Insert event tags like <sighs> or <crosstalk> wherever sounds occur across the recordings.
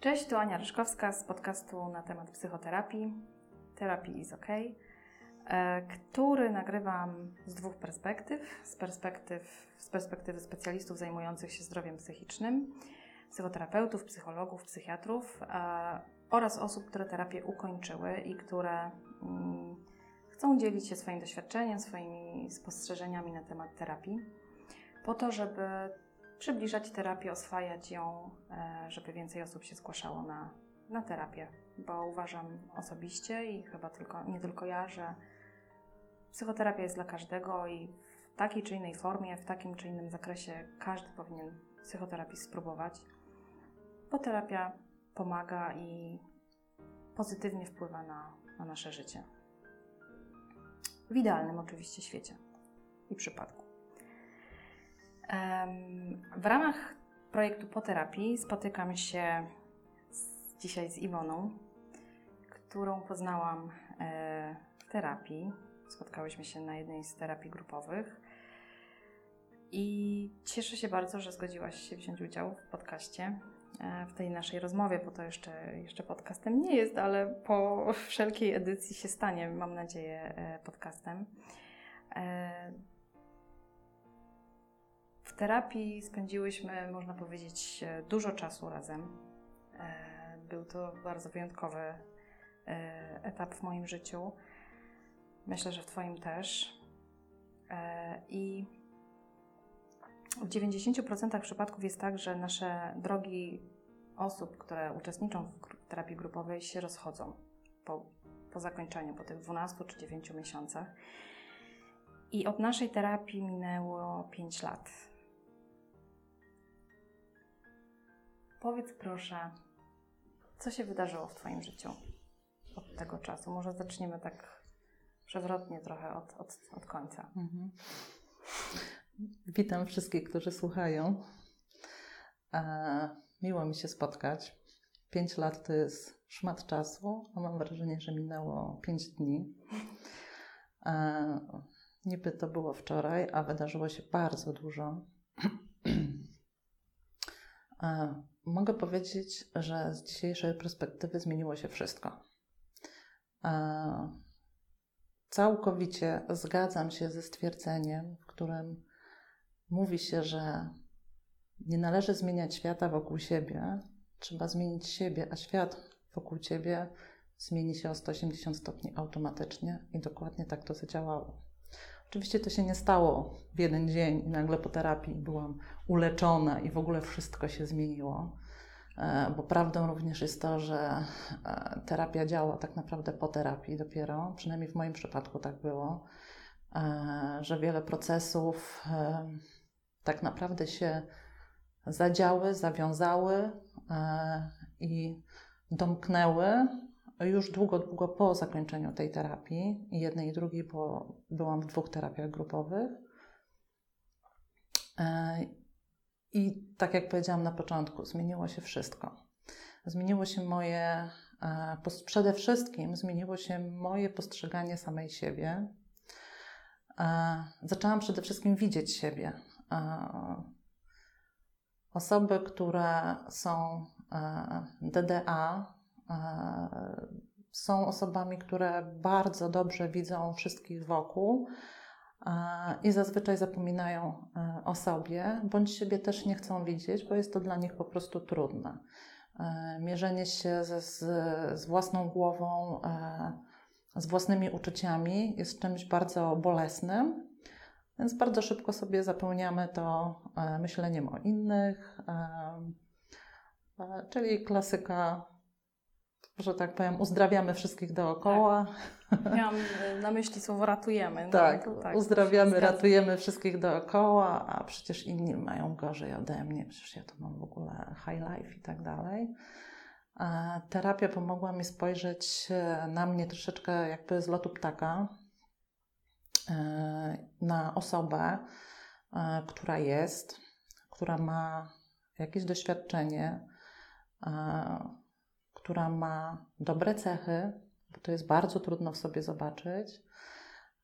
Cześć, tu Ania Ryszkowska z podcastu na temat psychoterapii, Terapii is OK, e, który nagrywam z dwóch perspektyw. Z, perspektyw. z perspektywy specjalistów zajmujących się zdrowiem psychicznym, psychoterapeutów, psychologów, psychiatrów e, oraz osób, które terapię ukończyły i które mm, chcą dzielić się swoim doświadczeniem, swoimi spostrzeżeniami na temat terapii, po to, żeby przybliżać terapię, oswajać ją, e, żeby więcej osób się zgłaszało na, na terapię, bo uważam osobiście i chyba tylko, nie tylko ja, że psychoterapia jest dla każdego i w takiej czy innej formie, w takim czy innym zakresie każdy powinien psychoterapii spróbować, bo terapia pomaga i pozytywnie wpływa na, na nasze życie. W idealnym oczywiście świecie i przypadku. W ramach projektu Po Terapii spotykam się z, dzisiaj z Iwoną, którą poznałam e, w terapii. Spotkałyśmy się na jednej z terapii grupowych. I cieszę się bardzo, że zgodziłaś się wziąć udział w podcaście, e, w tej naszej rozmowie, bo to jeszcze, jeszcze podcastem nie jest, ale po <laughs> wszelkiej edycji się stanie, mam nadzieję, e, podcastem. W terapii spędziłyśmy, można powiedzieć, dużo czasu razem. E, był to bardzo wyjątkowy e, etap w moim życiu. Myślę, że w Twoim też. E, I w 90% przypadków jest tak, że nasze drogi osób, które uczestniczą w terapii grupowej, się rozchodzą po, po zakończeniu, po tych 12 czy 9 miesiącach. I od naszej terapii minęło 5 lat. Powiedz proszę, co się wydarzyło w Twoim życiu od tego czasu? Może zaczniemy tak przewrotnie trochę od, od, od końca. Mhm. Witam wszystkich, którzy słuchają. E, miło mi się spotkać. Pięć lat to jest szmat czasu, a mam wrażenie, że minęło pięć dni. E, niby to było wczoraj, a wydarzyło się bardzo dużo. <clears throat> e, Mogę powiedzieć, że z dzisiejszej perspektywy zmieniło się wszystko. E, całkowicie zgadzam się ze stwierdzeniem, w którym mówi się, że nie należy zmieniać świata wokół siebie, trzeba zmienić siebie, a świat wokół ciebie zmieni się o 180 stopni automatycznie i dokładnie tak to zadziałało. Oczywiście to się nie stało w jeden dzień i nagle po terapii byłam uleczona i w ogóle wszystko się zmieniło. E, bo prawdą również jest to, że e, terapia działa tak naprawdę po terapii dopiero, przynajmniej w moim przypadku tak było, e, że wiele procesów tak naprawdę się zadziały, zawiązały i domknęły już długo, długo po zakończeniu tej terapii, jednej i drugiej, bo byłam w dwóch terapiach grupowych. I tak jak powiedziałam na początku, zmieniło się wszystko. Zmieniło się moje, e, przede wszystkim zmieniło się moje postrzeganie samej siebie. E, zaczęłam przede wszystkim widzieć siebie. E, osoby, które są DDA, są osobami, które bardzo dobrze widzą wszystkich wokół i zazwyczaj zapominają e, o sobie, bądź siebie też nie chcą widzieć, bo jest to dla nich po prostu trudne. E, mierzenie się ze, z, z własną głową, e, z własnymi uczuciami jest czymś bardzo bolesnym, więc bardzo szybko sobie zapełniamy to myśleniem o innych, czyli klasyka że tak powiem, uzdrawiamy wszystkich dookoła. Tak. Miałam na myśli słowo ratujemy. No, tak, tak, uzdrawiamy, ratujemy wszystkich dookoła, a przecież inni mają gorzej ode mnie, przecież ja to mam w ogóle high life i tak dalej. Terapia pomogła mi spojrzeć e, na mnie troszeczkę jakby z lotu ptaka, e, na osobę, która jest, która ma jakieś doświadczenie, która ma dobre cechy, bo to jest bardzo trudno w sobie zobaczyć,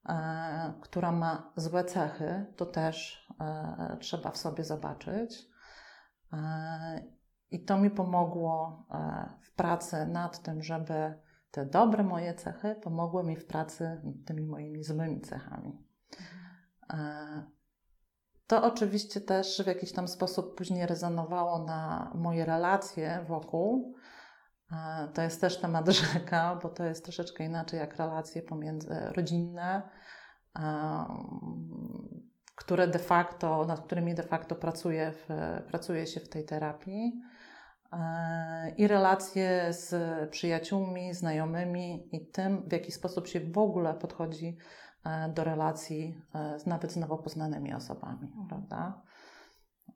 e, która ma złe cechy, to też e, trzeba w sobie zobaczyć. E, I to mi pomogło w pracy nad tym, żeby te dobre moje cechy pomogły mi w pracy nad tymi moimi złymi cechami. To oczywiście też w jakiś tam sposób później rezonowało na moje relacje wokół. To jest też temat <laughs> rzeka, bo to jest troszeczkę inaczej jak relacje pomiędzy rodzinne, które de facto, nad którymi de facto pracuje, w, pracuje się w tej terapii. I relacje z przyjaciółmi, znajomymi i tym, w jaki sposób się w ogóle podchodzi E, do relacji e, z nawet z nowo poznanymi osobami, mhm. prawda?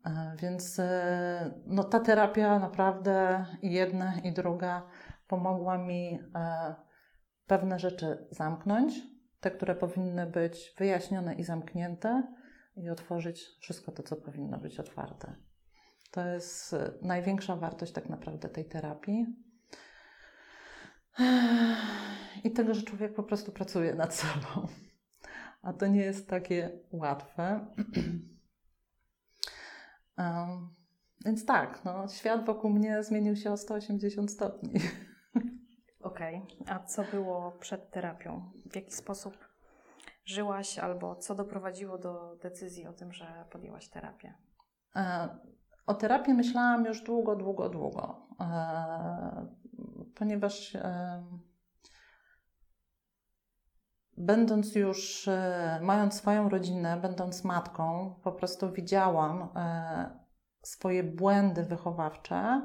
E, więc no, ta terapia naprawdę i jedna, i druga pomogła mi pewne rzeczy zamknąć, te, które powinny być wyjaśnione i zamknięte, i otworzyć wszystko to, co powinno być otwarte. To jest największa wartość tak naprawdę tej terapii. I tego, że człowiek po prostu pracuje nad sobą a to nie jest takie łatwe. <clears throat> um, więc tak, no, świat wokół mnie zmienił się o 180 stopni. <laughs> Okej, okay. a co było przed terapią? W jaki sposób żyłaś albo co doprowadziło do decyzji o tym, że podjęłaś terapię? E, o terapii myślałam już długo, długo, długo, e, ponieważ e, będąc już, e, mając swoją rodzinę, będąc matką, po prostu widziałam e, swoje błędy wychowawcze,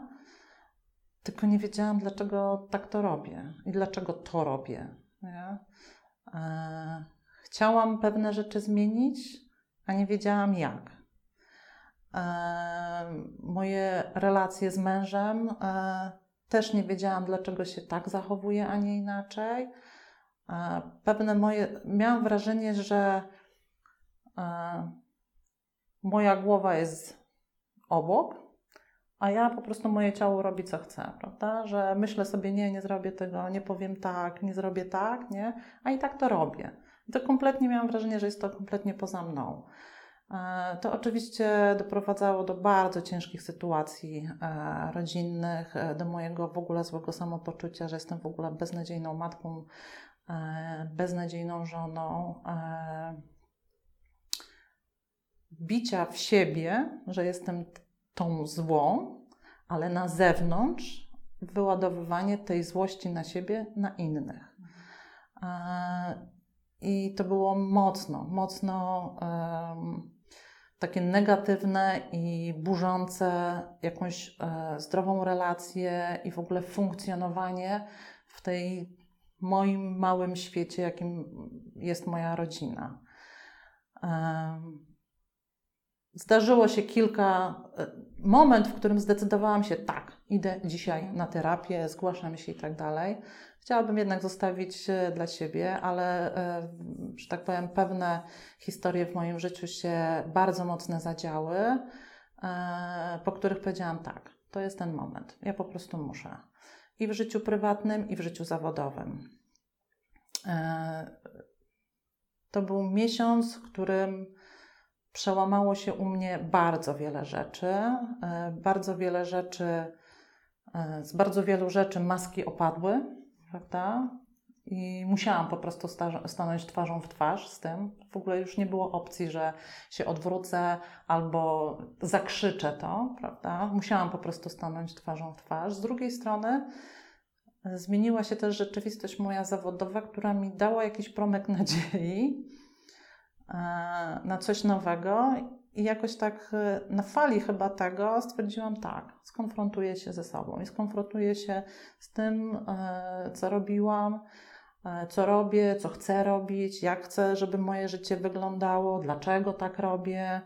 tylko nie wiedziałam, dlaczego tak to robię i dlaczego to robię. Nie? E, chciałam pewne rzeczy zmienić, a nie wiedziałam jak. Moje relacje z mężem też nie wiedziałam, dlaczego się tak zachowuje, a nie inaczej pewne moje. Miałam wrażenie, że moja głowa jest obok, a ja po prostu moje ciało robi co chce, prawda? Że myślę sobie, nie, nie zrobię tego, nie powiem tak, nie zrobię tak, nie, a i tak to robię. I to kompletnie miałam wrażenie, że jest to kompletnie poza mną. To oczywiście doprowadzało do bardzo ciężkich sytuacji e, rodzinnych, e, do mojego w ogóle złego samopoczucia, że jestem w ogóle beznadziejną matką, E, beznadziejną żoną, e, bicia w siebie, że jestem tą złą, ale na zewnątrz wyładowywanie tej złości na siebie, na innych. E, I to było mocno, mocno takie negatywne i burzące jakąś zdrową relację i w ogóle funkcjonowanie w tej moim małym świecie, jakim jest moja rodzina. Zdarzyło się kilka, e, moment, w którym zdecydowałam się, tak, idę dzisiaj na terapię, zgłaszam się i tak dalej. Chciałabym jednak zostawić dla siebie, ale, e, że tak powiem, pewne historie w moim życiu się bardzo mocno zadziały, e, po których powiedziałam, tak, to jest ten moment, ja po prostu muszę i w życiu prywatnym, i w życiu zawodowym. E, to był miesiąc, w którym przełamało się u mnie bardzo wiele rzeczy. E, bardzo wiele rzeczy, e, z bardzo wielu rzeczy maski opadły, prawda? I musiałam po prostu stanąć twarzą w twarz z tym. W ogóle już nie było opcji, że się odwrócę albo zakrzyczę to, prawda? Musiałam po prostu stanąć twarzą w twarz. Z drugiej strony zmieniła się też rzeczywistość moja zawodowa, która mi dała jakiś promyk nadziei e, na coś nowego. I jakoś tak e, na fali chyba tego stwierdziłam tak, skonfrontuję się ze sobą i skonfrontuję się z tym, e, co robiłam, co robię, co chcę robić, jak chcę, żeby moje życie wyglądało, dlaczego tak robię.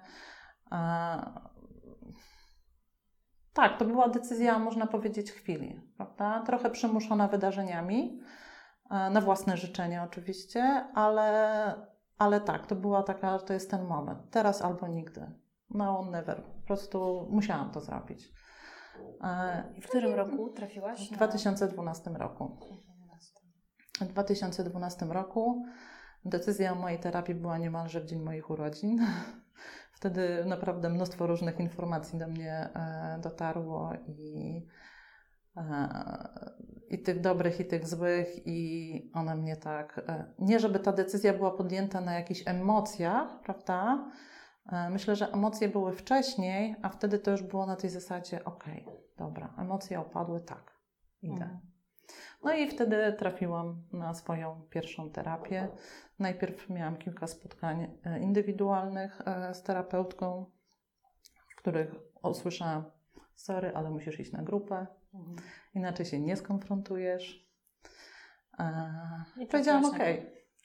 Tak, to była decyzja, można powiedzieć, chwili, prawda? Trochę przymuszona wydarzeniami, na własne życzenie oczywiście, ale, ale tak, to była taka, to jest ten moment. Teraz albo nigdy. No, never. Po prostu musiałam to zrobić. I w którym roku trafiłaś? W 2012 roku. W 2012 roku decyzja o mojej terapii była niemalże w dzień moich urodzin. <laughs> Wtedy naprawdę mnóstwo różnych informacji do mnie e, dotarło i, e, i tych dobrych, i tych złych, i one mnie tak. E, nie, żeby ta decyzja była podjęta na jakichś emocjach, prawda? Myślę, że emocje były wcześniej, a wtedy to już było na tej zasadzie: okej, okay, dobra, emocje opadły, tak, idę. Mhm. No i wtedy trafiłam na swoją pierwszą terapię. Najpierw miałam kilka spotkań e, indywidualnych e, z terapeutką, w których usłyszałam: Sorry, ale musisz iść na grupę, mhm. inaczej się nie skonfrontujesz. I powiedziałam: OK.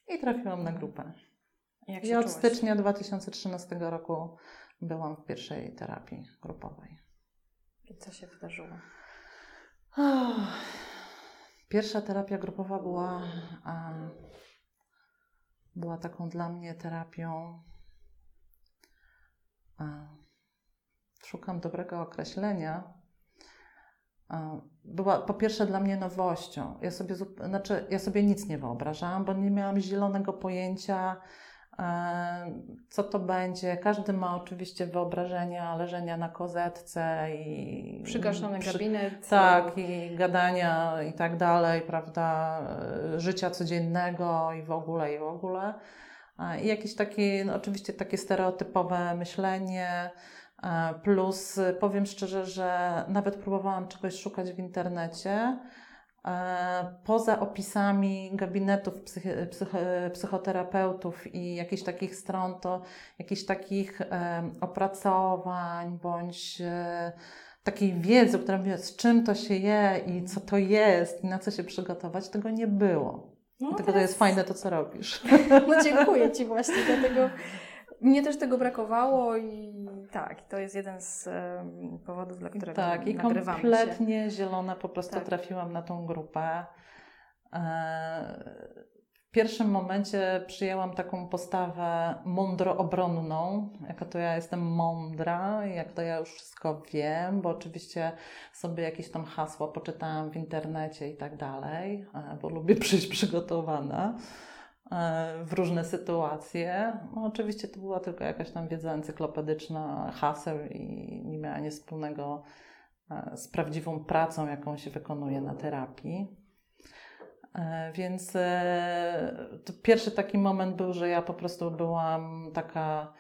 I trafiłam na grupę. Jak I od czułaś? stycznia 2013 roku byłam w pierwszej terapii grupowej. I co się wydarzyło? Oh. Pierwsza terapia grupowa była, a, była taką dla mnie terapią. A, szukam dobrego określenia. A, była po pierwsze dla mnie nowością. Ja sobie, znaczy, ja sobie nic nie wyobrażałam, bo nie miałam zielonego pojęcia, co to będzie? Każdy ma oczywiście wyobrażenia leżenia na kozetce i. Przygaszony przy, gabinet. Tak, i gadania i tak dalej, prawda? Życia codziennego i w ogóle, i w ogóle. I jakieś takie, no oczywiście takie stereotypowe myślenie. Plus powiem szczerze, że nawet próbowałam czegoś szukać w internecie E, poza opisami gabinetów psychi- psych- psychoterapeutów i jakichś takich stron, to jakichś takich e, opracowań bądź e, takiej wiedzy, która mówi, z czym to się je i co to jest i na co się przygotować, tego nie było. No Dlatego to jest fajne to, co robisz. <laughs> No dziękuję Ci właśnie, dlatego mnie też tego brakowało i tak, to jest jeden z um, powodów, dla którego Tak, i kompletnie się. zielona po prostu tak. trafiłam na tą grupę. E, w pierwszym momencie przyjęłam taką postawę mądroobronną, jako to ja jestem mądra, jak to ja już wszystko wiem, bo oczywiście sobie jakieś tam hasła poczytałam w internecie i tak dalej, e, bo lubię <laughs> przyjść przygotowana. E, w różne sytuacje. No, oczywiście to była tylko jakaś tam wiedza encyklopedyczna, haseł i nie miała nic wspólnego e, z prawdziwą pracą, jaką się wykonuje na terapii. E, więc pierwszy taki moment był, że ja po prostu byłam taka.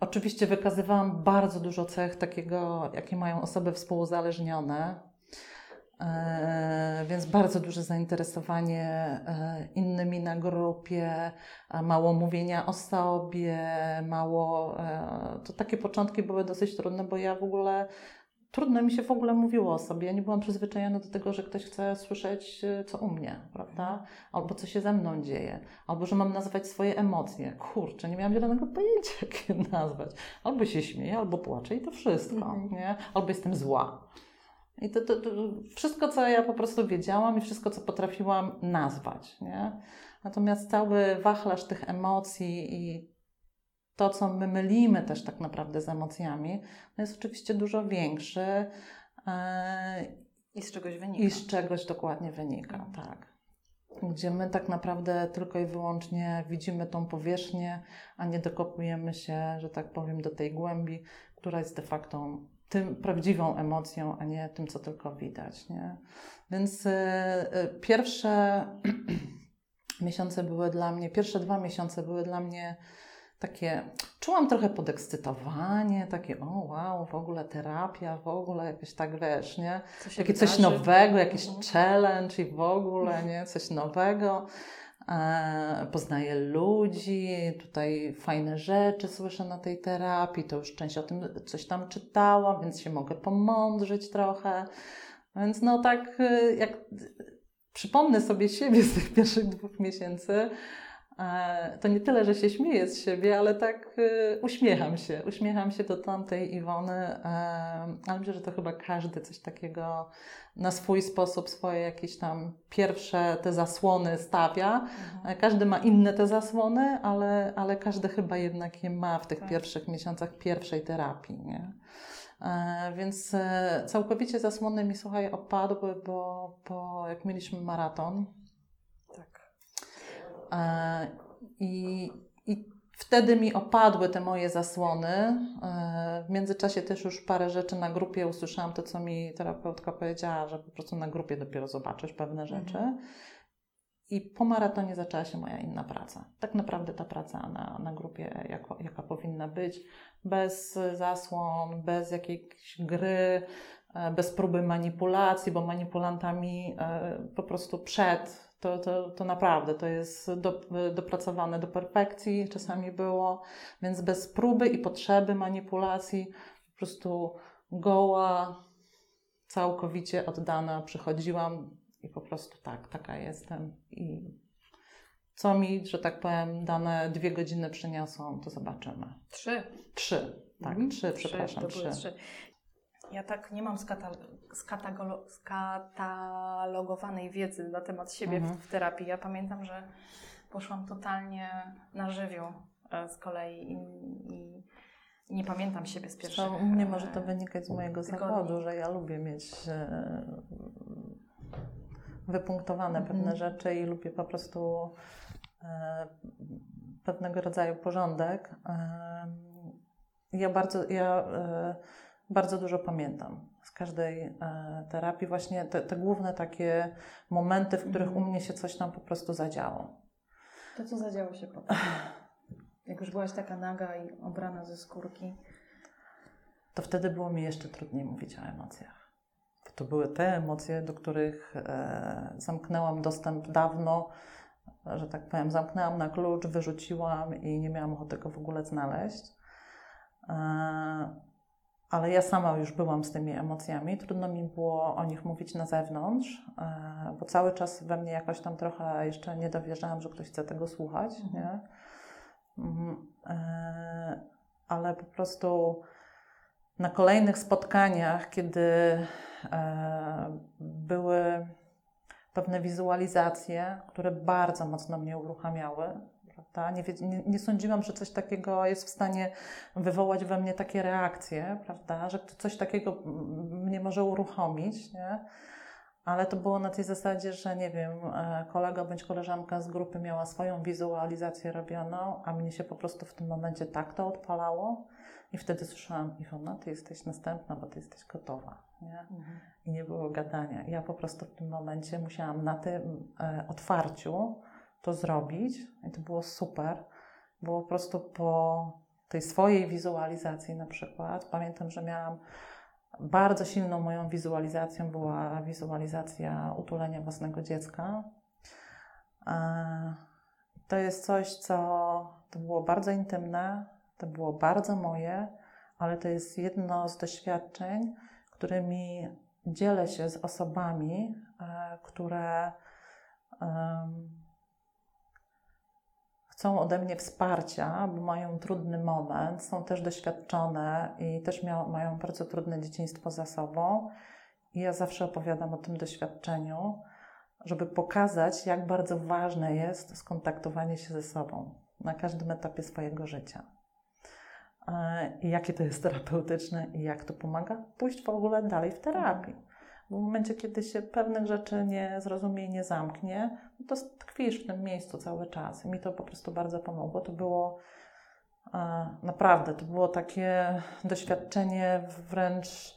Oczywiście wykazywałam bardzo dużo cech takiego, jakie mają osoby współuzależnione, więc bardzo duże zainteresowanie e, innymi na grupie, mało mówienia o sobie, mało. E, to takie początki były dosyć trudne, bo ja w ogóle. Trudno mi się w ogóle mówiło o sobie. Ja nie byłam przyzwyczajona do tego, że ktoś chce słyszeć, co u mnie, prawda? Albo co się ze mną dzieje, albo że mam nazwać swoje emocje. Kurczę, nie miałam zielonego pojęcia, <laughs> jak je nazwać. Albo się śmieję, albo płaczę i to wszystko, mhm. nie? Albo jestem zła. I to, to, to, wszystko, co ja po prostu wiedziałam i wszystko, co potrafiłam nazwać. Nie? Natomiast cały wachlarz tych emocji i to, co my mylimy też tak naprawdę z emocjami, no jest oczywiście dużo większy. E, I z czegoś wynika. I z czegoś dokładnie wynika, mhm. tak. Gdzie my tak naprawdę tylko i wyłącznie widzimy tą powierzchnię, a nie dokopujemy się, że tak powiem, do tej głębi, która jest de facto tym prawdziwą emocją, a nie tym, co tylko widać. Nie? Więc y, y, pierwsze <clears throat> miesiące były dla mnie, pierwsze dwa miesiące były dla mnie takie, czułam trochę podekscytowanie, takie o wow, w ogóle terapia, w ogóle jakieś tak wiesz, nie? Takie coś nowego, jakiś mhm. challenge i w ogóle, nie? Coś nowego. E, poznaję ludzi, tutaj fajne rzeczy słyszę na tej terapii, to już część o tym coś tam czytałam, więc się mogę pomądrzyć trochę. Więc no tak, e, jak przypomnę sobie siebie z tych pierwszych dwóch miesięcy, to nie tyle, że się śmieję z siebie, ale tak uśmiecham się. Uśmiecham się do tamtej Iwony, ale myślę, że to chyba każdy coś takiego na swój sposób swoje jakieś tam pierwsze te zasłony stawia. Mhm. Każdy ma inne te zasłony, ale, ale każdy chyba jednak je ma w tych tak. pierwszych miesiącach pierwszej terapii. Nie? E, więc e, całkowicie zasłony mi, słuchaj, opadły, bo, bo jak mieliśmy maraton. E, I, i Wtedy mi opadły te moje zasłony. E, w międzyczasie też już parę rzeczy na grupie usłyszałam to, co mi terapeutka powiedziała, że po prostu na grupie dopiero zobaczysz pewne rzeczy. Mhm. I po maratonie zaczęła się moja inna praca. Tak naprawdę ta praca na, na grupie, jak, jaka powinna być, bez zasłon, bez jakiejś gry, e, bez próby manipulacji, bo manipulantami po prostu przed to, to, to naprawdę to jest do, dopracowane do perfekcji, czasami było, więc bez próby i potrzeby manipulacji, po prostu goła, całkowicie oddana, przychodziłam i po prostu tak, taka jestem. I co mi, że tak powiem, dane dwie godziny przyniosą, to zobaczymy. Trzy. Trzy, tak, mhm. trzy, przepraszam, trzy. trzy. Ja tak nie mam skatalogowanej wiedzy na temat siebie mhm. w, w, terapii. Ja pamiętam, że poszłam totalnie na żywioł e, z kolei i, i nie pamiętam siebie z pierwszego. U mnie może to wynikać z mojego tygodni. zawodu, że ja lubię mieć e, wypunktowane mhm. pewne rzeczy i lubię po prostu e, pewnego rodzaju porządek. Ja bardzo, ja bardzo dużo pamiętam z każdej e, terapii, właśnie te, te, główne takie momenty, w których u mnie się coś tam po prostu zadziało. To co zadziało się potem? <sighs> Jak już byłaś taka naga i obrana ze skórki? To wtedy było mi jeszcze trudniej mówić o emocjach. To były te emocje, do których e, zamknęłam dostęp dawno, że tak powiem, zamknęłam na klucz, wyrzuciłam i nie miałam ochoty go w ogóle znaleźć. E, ale ja sama już byłam z tymi emocjami. Trudno mi było o nich mówić na zewnątrz, e, bo cały czas we mnie jakoś tam trochę jeszcze nie dowierzałam, że ktoś chce tego słuchać. Mhm. Nie? Mhm. E, ale po prostu na kolejnych spotkaniach, kiedy e, były pewne wizualizacje, które bardzo mocno mnie uruchamiały, prawda? Nie, nie, nie, sądziłam, że coś takiego jest w stanie wywołać we mnie takie reakcje, prawda? Że coś takiego mnie może uruchomić, nie? Ale to było na tej zasadzie, że nie wiem, e, kolega bądź koleżanka z grupy miała swoją wizualizację robioną, a mnie się po prostu w tym momencie tak to odpalało. I wtedy słyszałam, Iwona, ty jesteś następna, bo ty jesteś gotowa. Nie? Mhm. I nie było gadania. Ja po prostu w tym momencie musiałam na tym e, otwarciu to zrobić i to było super, bo po prostu po tej swojej wizualizacji na przykład, pamiętam, że miałam bardzo silną moją wizualizacją była wizualizacja utulenia własnego dziecka. To jest coś, co to było bardzo intymne, to było bardzo moje, ale to jest jedno z doświadczeń, którymi dzielę się z osobami, e, które chcą ode mnie wsparcia, bo mają trudny moment, są też doświadczone i też mają bardzo trudne dzieciństwo za sobą. I ja zawsze opowiadam o tym doświadczeniu, żeby pokazać, jak bardzo ważne jest skontaktowanie się ze sobą na każdym etapie swojego życia. E, I jakie to jest terapeutyczne i jak to pomaga pójść w ogóle dalej w terapii. W momencie, kiedy się pewnych rzeczy nie zrozumie i nie zamknie, no to tkwisz w tym miejscu cały czas. I mi to po prostu bardzo pomogło. To było e, naprawdę, to było takie doświadczenie wręcz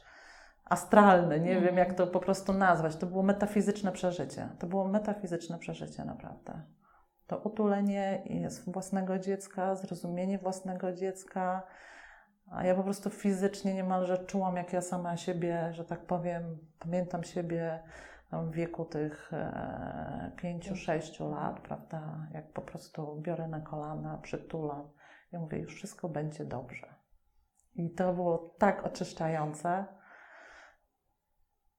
astralne, nie wiem jak to po prostu nazwać. To było metafizyczne przeżycie. To było metafizyczne przeżycie, naprawdę. To utulenie własnego dziecka, zrozumienie własnego dziecka, a ja po prostu fizycznie niemalże czułam, jak ja sama siebie, że tak powiem, pamiętam siebie w wieku tych e, pięciu, sześciu lat, prawda? Jak po prostu biorę na kolana, przytulam. Ja mówię, już wszystko będzie dobrze. I to było tak oczyszczające.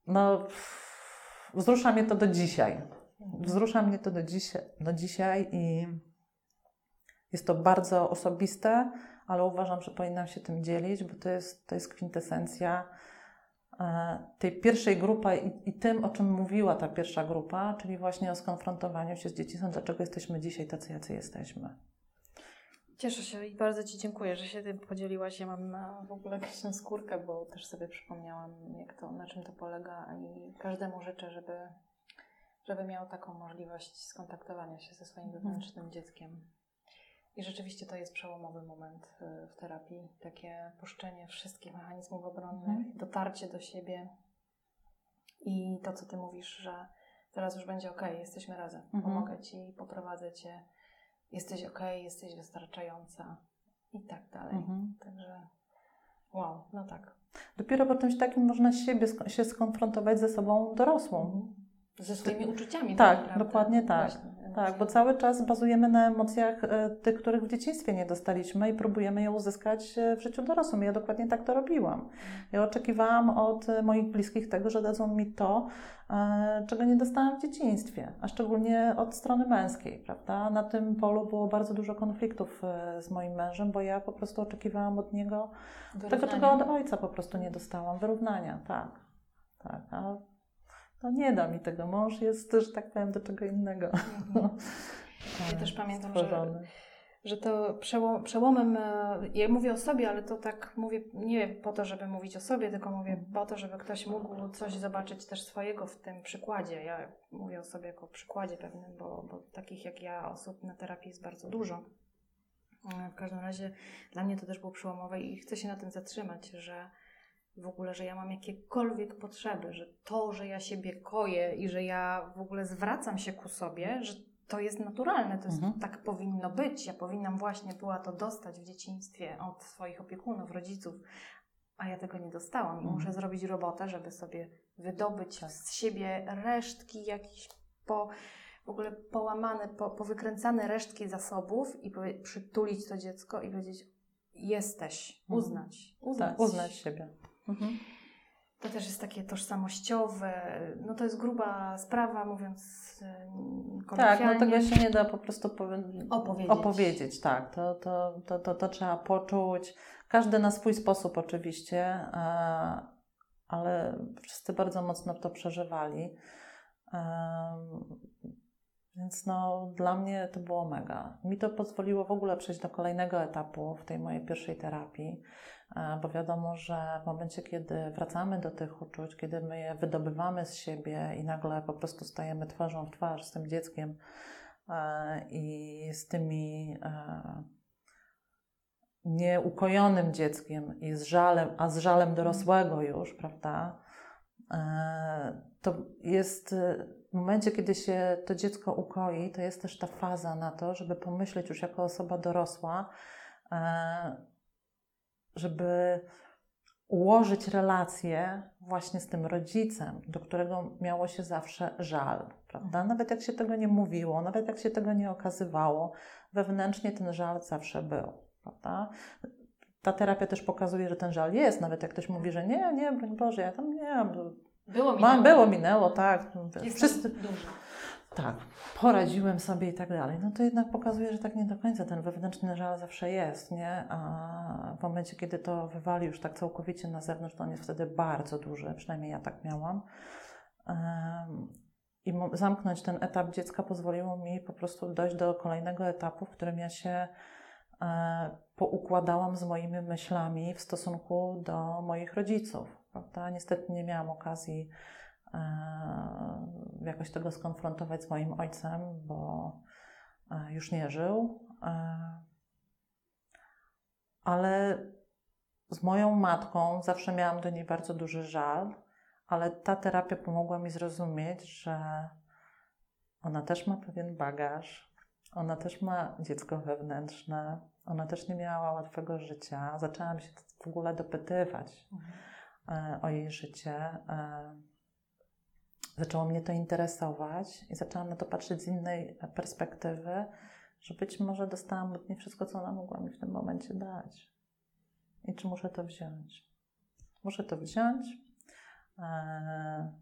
No, wzrusza mnie to do dzisiaj. Wzrusza mnie to do, dzisiaj, do dzisiaj i jest to bardzo osobiste, ale uważam, że powinnam się tym dzielić, bo to jest, to jest kwintesencja e, tej pierwszej grupy i, i, tym, o czym mówiła ta pierwsza grupa, czyli właśnie o skonfrontowaniu się z dzieciństwem, dlaczego jesteśmy dzisiaj tacy, jacy jesteśmy. Cieszę się i bardzo Ci dziękuję, że się tym podzieliłaś. Ja mam w ogóle jakąś skórkę, bo też sobie przypomniałam, jak to, na czym to polega i każdemu życzę, żeby, żeby miał taką możliwość skontaktowania się ze swoim mhm. wewnętrznym dzieckiem. I rzeczywiście to jest przełomowy moment y, w terapii. Takie puszczenie wszystkich mechanizmów obronnych, mhm. dotarcie do siebie i to, co ty mówisz, że teraz już będzie ok, jesteśmy razem, mhm. pomogę ci, poprowadzę cię, jesteś ok, jesteś wystarczająca i tak dalej. Mhm. Także wow, no tak. Dopiero po czymś takim można siebie się skonfrontować ze sobą dorosłą. Ze swoimi uczuciami. Tak, tak dokładnie tak. Właśnie. Tak, bo cały czas bazujemy na emocjach e, tych, których w dzieciństwie nie dostaliśmy i próbujemy je uzyskać e, w życiu dorosłym. Ja dokładnie tak to robiłam. Ja oczekiwałam od e, moich bliskich tego, że dadzą mi to, czego nie dostałam w dzieciństwie, a szczególnie od strony męskiej, prawda? Na tym polu było bardzo dużo konfliktów z moim mężem, bo ja po prostu oczekiwałam od niego tego, czego od ojca po prostu nie dostałam, wyrównania, tak. Tak, a no nie da mi tego. Mąż jest, że tak powiem, do czego innego. Mhm. <laughs> Ja też pamiętam, że, że to przełom, przełomem, e, ja mówię o sobie, ale to tak mówię nie po to, żeby mówić o sobie, tylko mówię po to, żeby ktoś mógł coś zobaczyć też swojego w tym przykładzie. Ja mówię o sobie jako przykładzie pewnym, bo, bo takich jak ja osób na terapii jest bardzo dużo. E, w każdym razie dla mnie to też było przełomowe i chcę się na tym zatrzymać, że w ogóle, że ja mam jakiekolwiek potrzeby, że to, że ja siebie koję i że ja w ogóle zwracam się ku sobie, że to jest naturalne, to jest, mhm. tak powinno być. Ja powinnam właśnie była to dostać w dzieciństwie od swoich opiekunów, rodziców, a ja tego nie dostałam i mhm. muszę zrobić robotę, żeby sobie wydobyć tak. z siebie resztki jakichś po, w ogóle połamane, po, powykręcane resztki zasobów i przytulić to dziecko i powiedzieć jesteś, mhm. uznać. Uznać, tak, uznać siebie. Mhm. To też jest takie tożsamościowe, no to jest gruba sprawa, mówiąc kolokwialnie. Tak, no tego się nie da po prostu opowiedzieć. opowiedzieć tak, to, to, to, to, to trzeba poczuć. Każdy na swój sposób oczywiście, ale wszyscy bardzo mocno to przeżywali. Więc no, dla mnie to było mega. Mi to pozwoliło w ogóle przejść do kolejnego etapu w tej mojej pierwszej terapii, E, bo wiadomo, że w momencie, kiedy wracamy do tych uczuć, kiedy my je wydobywamy z siebie i nagle po prostu stajemy twarzą w twarz z tym dzieckiem e, i z tymi e, nieukojonym dzieckiem i z żalem, a z żalem dorosłego już, prawda? To jest w momencie, kiedy się to dziecko ukoi, to jest też ta faza na to, żeby pomyśleć już jako osoba dorosła, żeby ułożyć relacje właśnie z tym rodzicem, do którego miało się zawsze żal, prawda? Nawet jak się tego nie mówiło, nawet jak się tego nie okazywało, wewnętrznie ten żal zawsze był, prawda? Ta terapia też pokazuje, że ten żal jest, nawet jak ktoś mówi, że nie, nie, broń Boże, ja tam nie. Było minęło. Mam, było, minęło, tak. Wszyscy, dużo tak, poradziłem sobie i tak dalej, no to jednak pokazuje, że tak nie do końca ten wewnętrzny żal zawsze jest, nie? A w momencie, kiedy to wywali już tak całkowicie na zewnątrz, to on jest wtedy bardzo duży, przynajmniej ja tak miałam. I zamknąć ten etap dziecka pozwoliło mi po prostu dojść do kolejnego etapu, w którym ja się e, poukładałam z moimi myślami w stosunku do moich rodziców. Prawda? Niestety nie miałam okazji jakoś tego skonfrontować z moim ojcem, bo e, już nie żył. E, ale z moją matką zawsze miałam do niej bardzo duży żal, ale ta terapia pomogła mi zrozumieć, że ona też ma pewien bagaż, ona też ma dziecko wewnętrzne, ona też nie miała łatwego życia. Zaczęłam się w ogóle dopytywać mhm. o jej życie zaczęło mnie to interesować i zaczęłam na to patrzeć z innej perspektywy, że być może dostałam od niej wszystko, co ona mogła mi w tym momencie dać. I czy muszę to wziąć? Muszę to wziąć, e,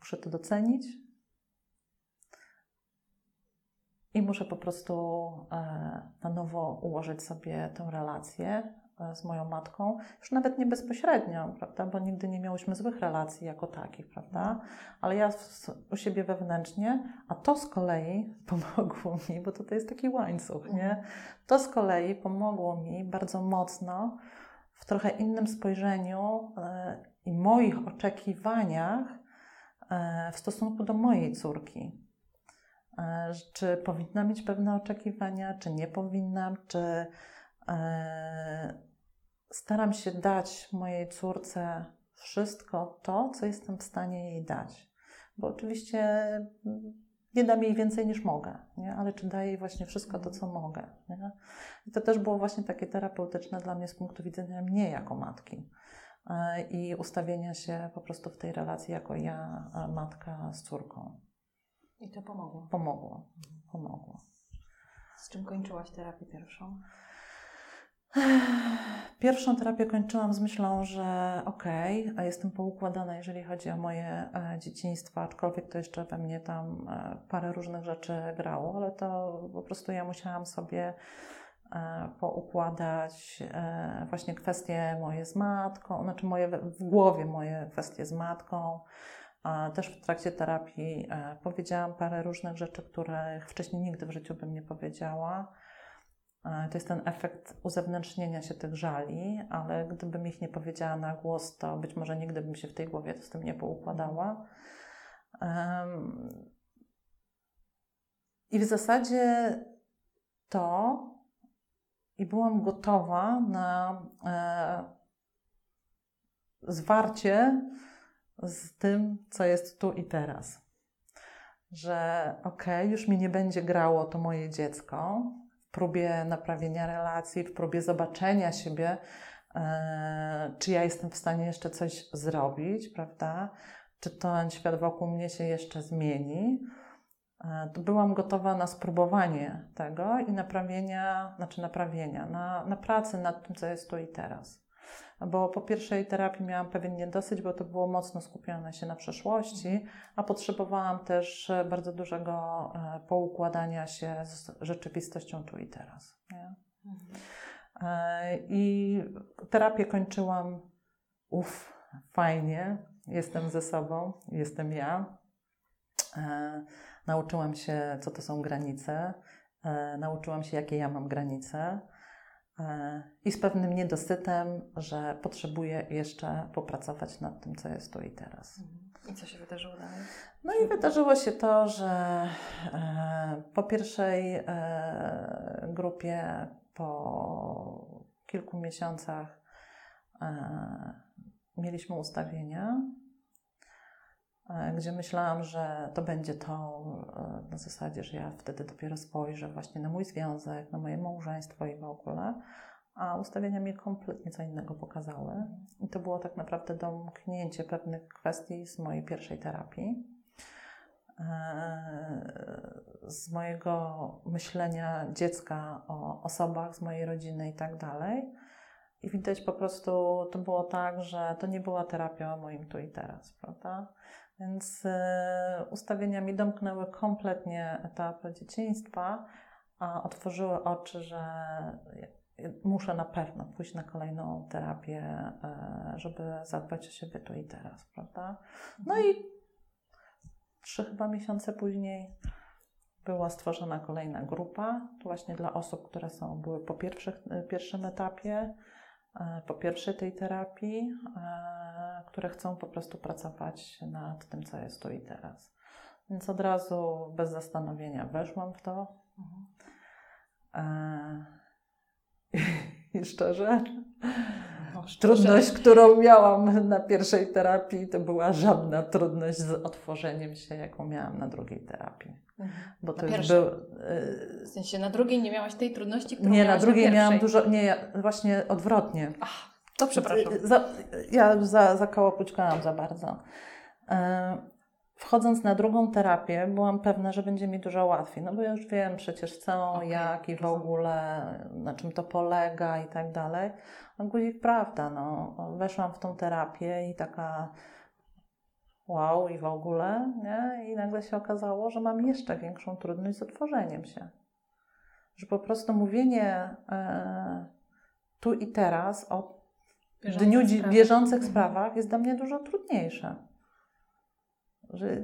muszę to docenić i muszę po prostu e, na nowo ułożyć sobie tę relację z moją matką, już nawet nie bezpośrednio, prawda, bo nigdy nie miałyśmy złych relacji jako takich, prawda, ale ja u siebie wewnętrznie, a to z kolei <laughs> pomogło mi, bo to jest taki łańcuch, nie? To z kolei pomogło mi bardzo mocno w trochę innym spojrzeniu e, i moich oczekiwaniach e, w stosunku do mojej córki. E, czy powinnam mieć pewne oczekiwania, czy nie powinnam, czy e, staram się dać mojej córce wszystko to, co jestem w stanie jej dać. Bo oczywiście mm, nie dam jej więcej niż mogę, nie? ale czy daję jej właśnie wszystko to, co mogę. Nie? I to też było właśnie takie terapeutyczne dla mnie z punktu widzenia mnie jako matki e, i ustawienia się po prostu w tej relacji jako ja, matka z córką. I to pomogło? Pomogło, pomogło. Z czym kończyłaś terapię pierwszą? <sighs> Pierwszą terapię kończyłam z myślą, że okej, okay, jestem poukładana, jeżeli chodzi o moje e, dzieciństwo, aczkolwiek to jeszcze we mnie tam e, parę różnych rzeczy grało, ale to po prostu ja musiałam sobie e, poukładać właśnie kwestie moje z matką, znaczy moje w głowie moje kwestie z matką. Też w trakcie terapii powiedziałam parę różnych rzeczy, których wcześniej nigdy w życiu bym nie powiedziała. E, to jest ten efekt uzewnętrznienia się tych żali, ale gdybym ich nie powiedziała na głos, to być może nigdy bym się w tej głowie z tym nie poukładała. I w zasadzie to i byłam gotowa na e, zwarcie z tym, co jest tu i teraz. Że okej, okay, już mi nie będzie grało to moje dziecko, próbie naprawienia relacji, w próbie zobaczenia siebie, e, czy ja jestem w stanie jeszcze coś zrobić, prawda? Czy ten świat wokół mnie się jeszcze zmieni. E, to byłam gotowa na spróbowanie tego i naprawienia, znaczy naprawienia, na, na pracę nad tym, co jest tu i teraz. Bo po pierwszej terapii miałam pewien niedosyć, bo to było mocno skupione się na przeszłości, a potrzebowałam też bardzo dużego e, poukładania się z rzeczywistością tu i teraz. Nie? E, I terapię kończyłam, uff, fajnie, jestem ze sobą, jestem ja. E, nauczyłam się, co to są granice, nauczyłam się, jakie ja mam granice i z pewnym niedosytem, że potrzebuję jeszcze popracować nad tym, co jest tu i teraz. Mhm. I co się wydarzyło dalej? No i wydarzyło się to, że e, po pierwszej e, grupie, po kilku miesiącach e, mieliśmy ustawienia E, gdzie myślałam, że to będzie to e, na zasadzie, że ja wtedy dopiero spojrzę właśnie na mój związek, na moje małżeństwo i w ogóle, a ustawienia mi kompletnie co innego pokazały. I to było tak naprawdę domknięcie pewnych kwestii z mojej pierwszej terapii, e, z mojego myślenia dziecka o osobach z mojej rodziny i tak dalej. I widać po prostu, to było tak, że to nie była terapia o moim tu i teraz, prawda? Więc e, ustawienia mi domknęły kompletnie etap dzieciństwa, a otworzyły oczy, że muszę na pewno pójść na kolejną terapię, e, żeby zadbać o siebie tu i teraz, prawda? No i trzy chyba miesiące później była stworzona kolejna grupa, właśnie dla osób, które są, były po pierwszych, pierwszym etapie, e, po pierwszej tej terapii, które chcą po prostu pracować nad tym, co jest tu i teraz. Więc od razu, bez zastanowienia, weszłam w to. Mhm. E, <laughs> szczerze, no, trudność, którą miałam na pierwszej terapii, to była żadna trudność z otworzeniem się, jaką miałam na drugiej terapii. Mhm. Bo to już był. W sensie na drugiej nie miałaś tej trudności, którą Nie, na drugiej na miałam dużo. Nie, ja, właśnie odwrotnie. Ach. To przepraszam. Za, ja za, zakołopućkałam za bardzo. Wchodząc na drugą terapię, byłam pewna, że będzie mi dużo łatwiej. No bo ja już wiem przecież co, okay, jak i w ogóle, na czym to polega i tak dalej. A guzik prawda, no. Weszłam w tą terapię i taka wow i w ogóle, nie? I nagle się okazało, że mam jeszcze większą trudność z otworzeniem się. Że po prostu mówienie e, tu i teraz o w dniu sprawach. bieżących mhm. sprawach jest dla mnie dużo trudniejsze. Że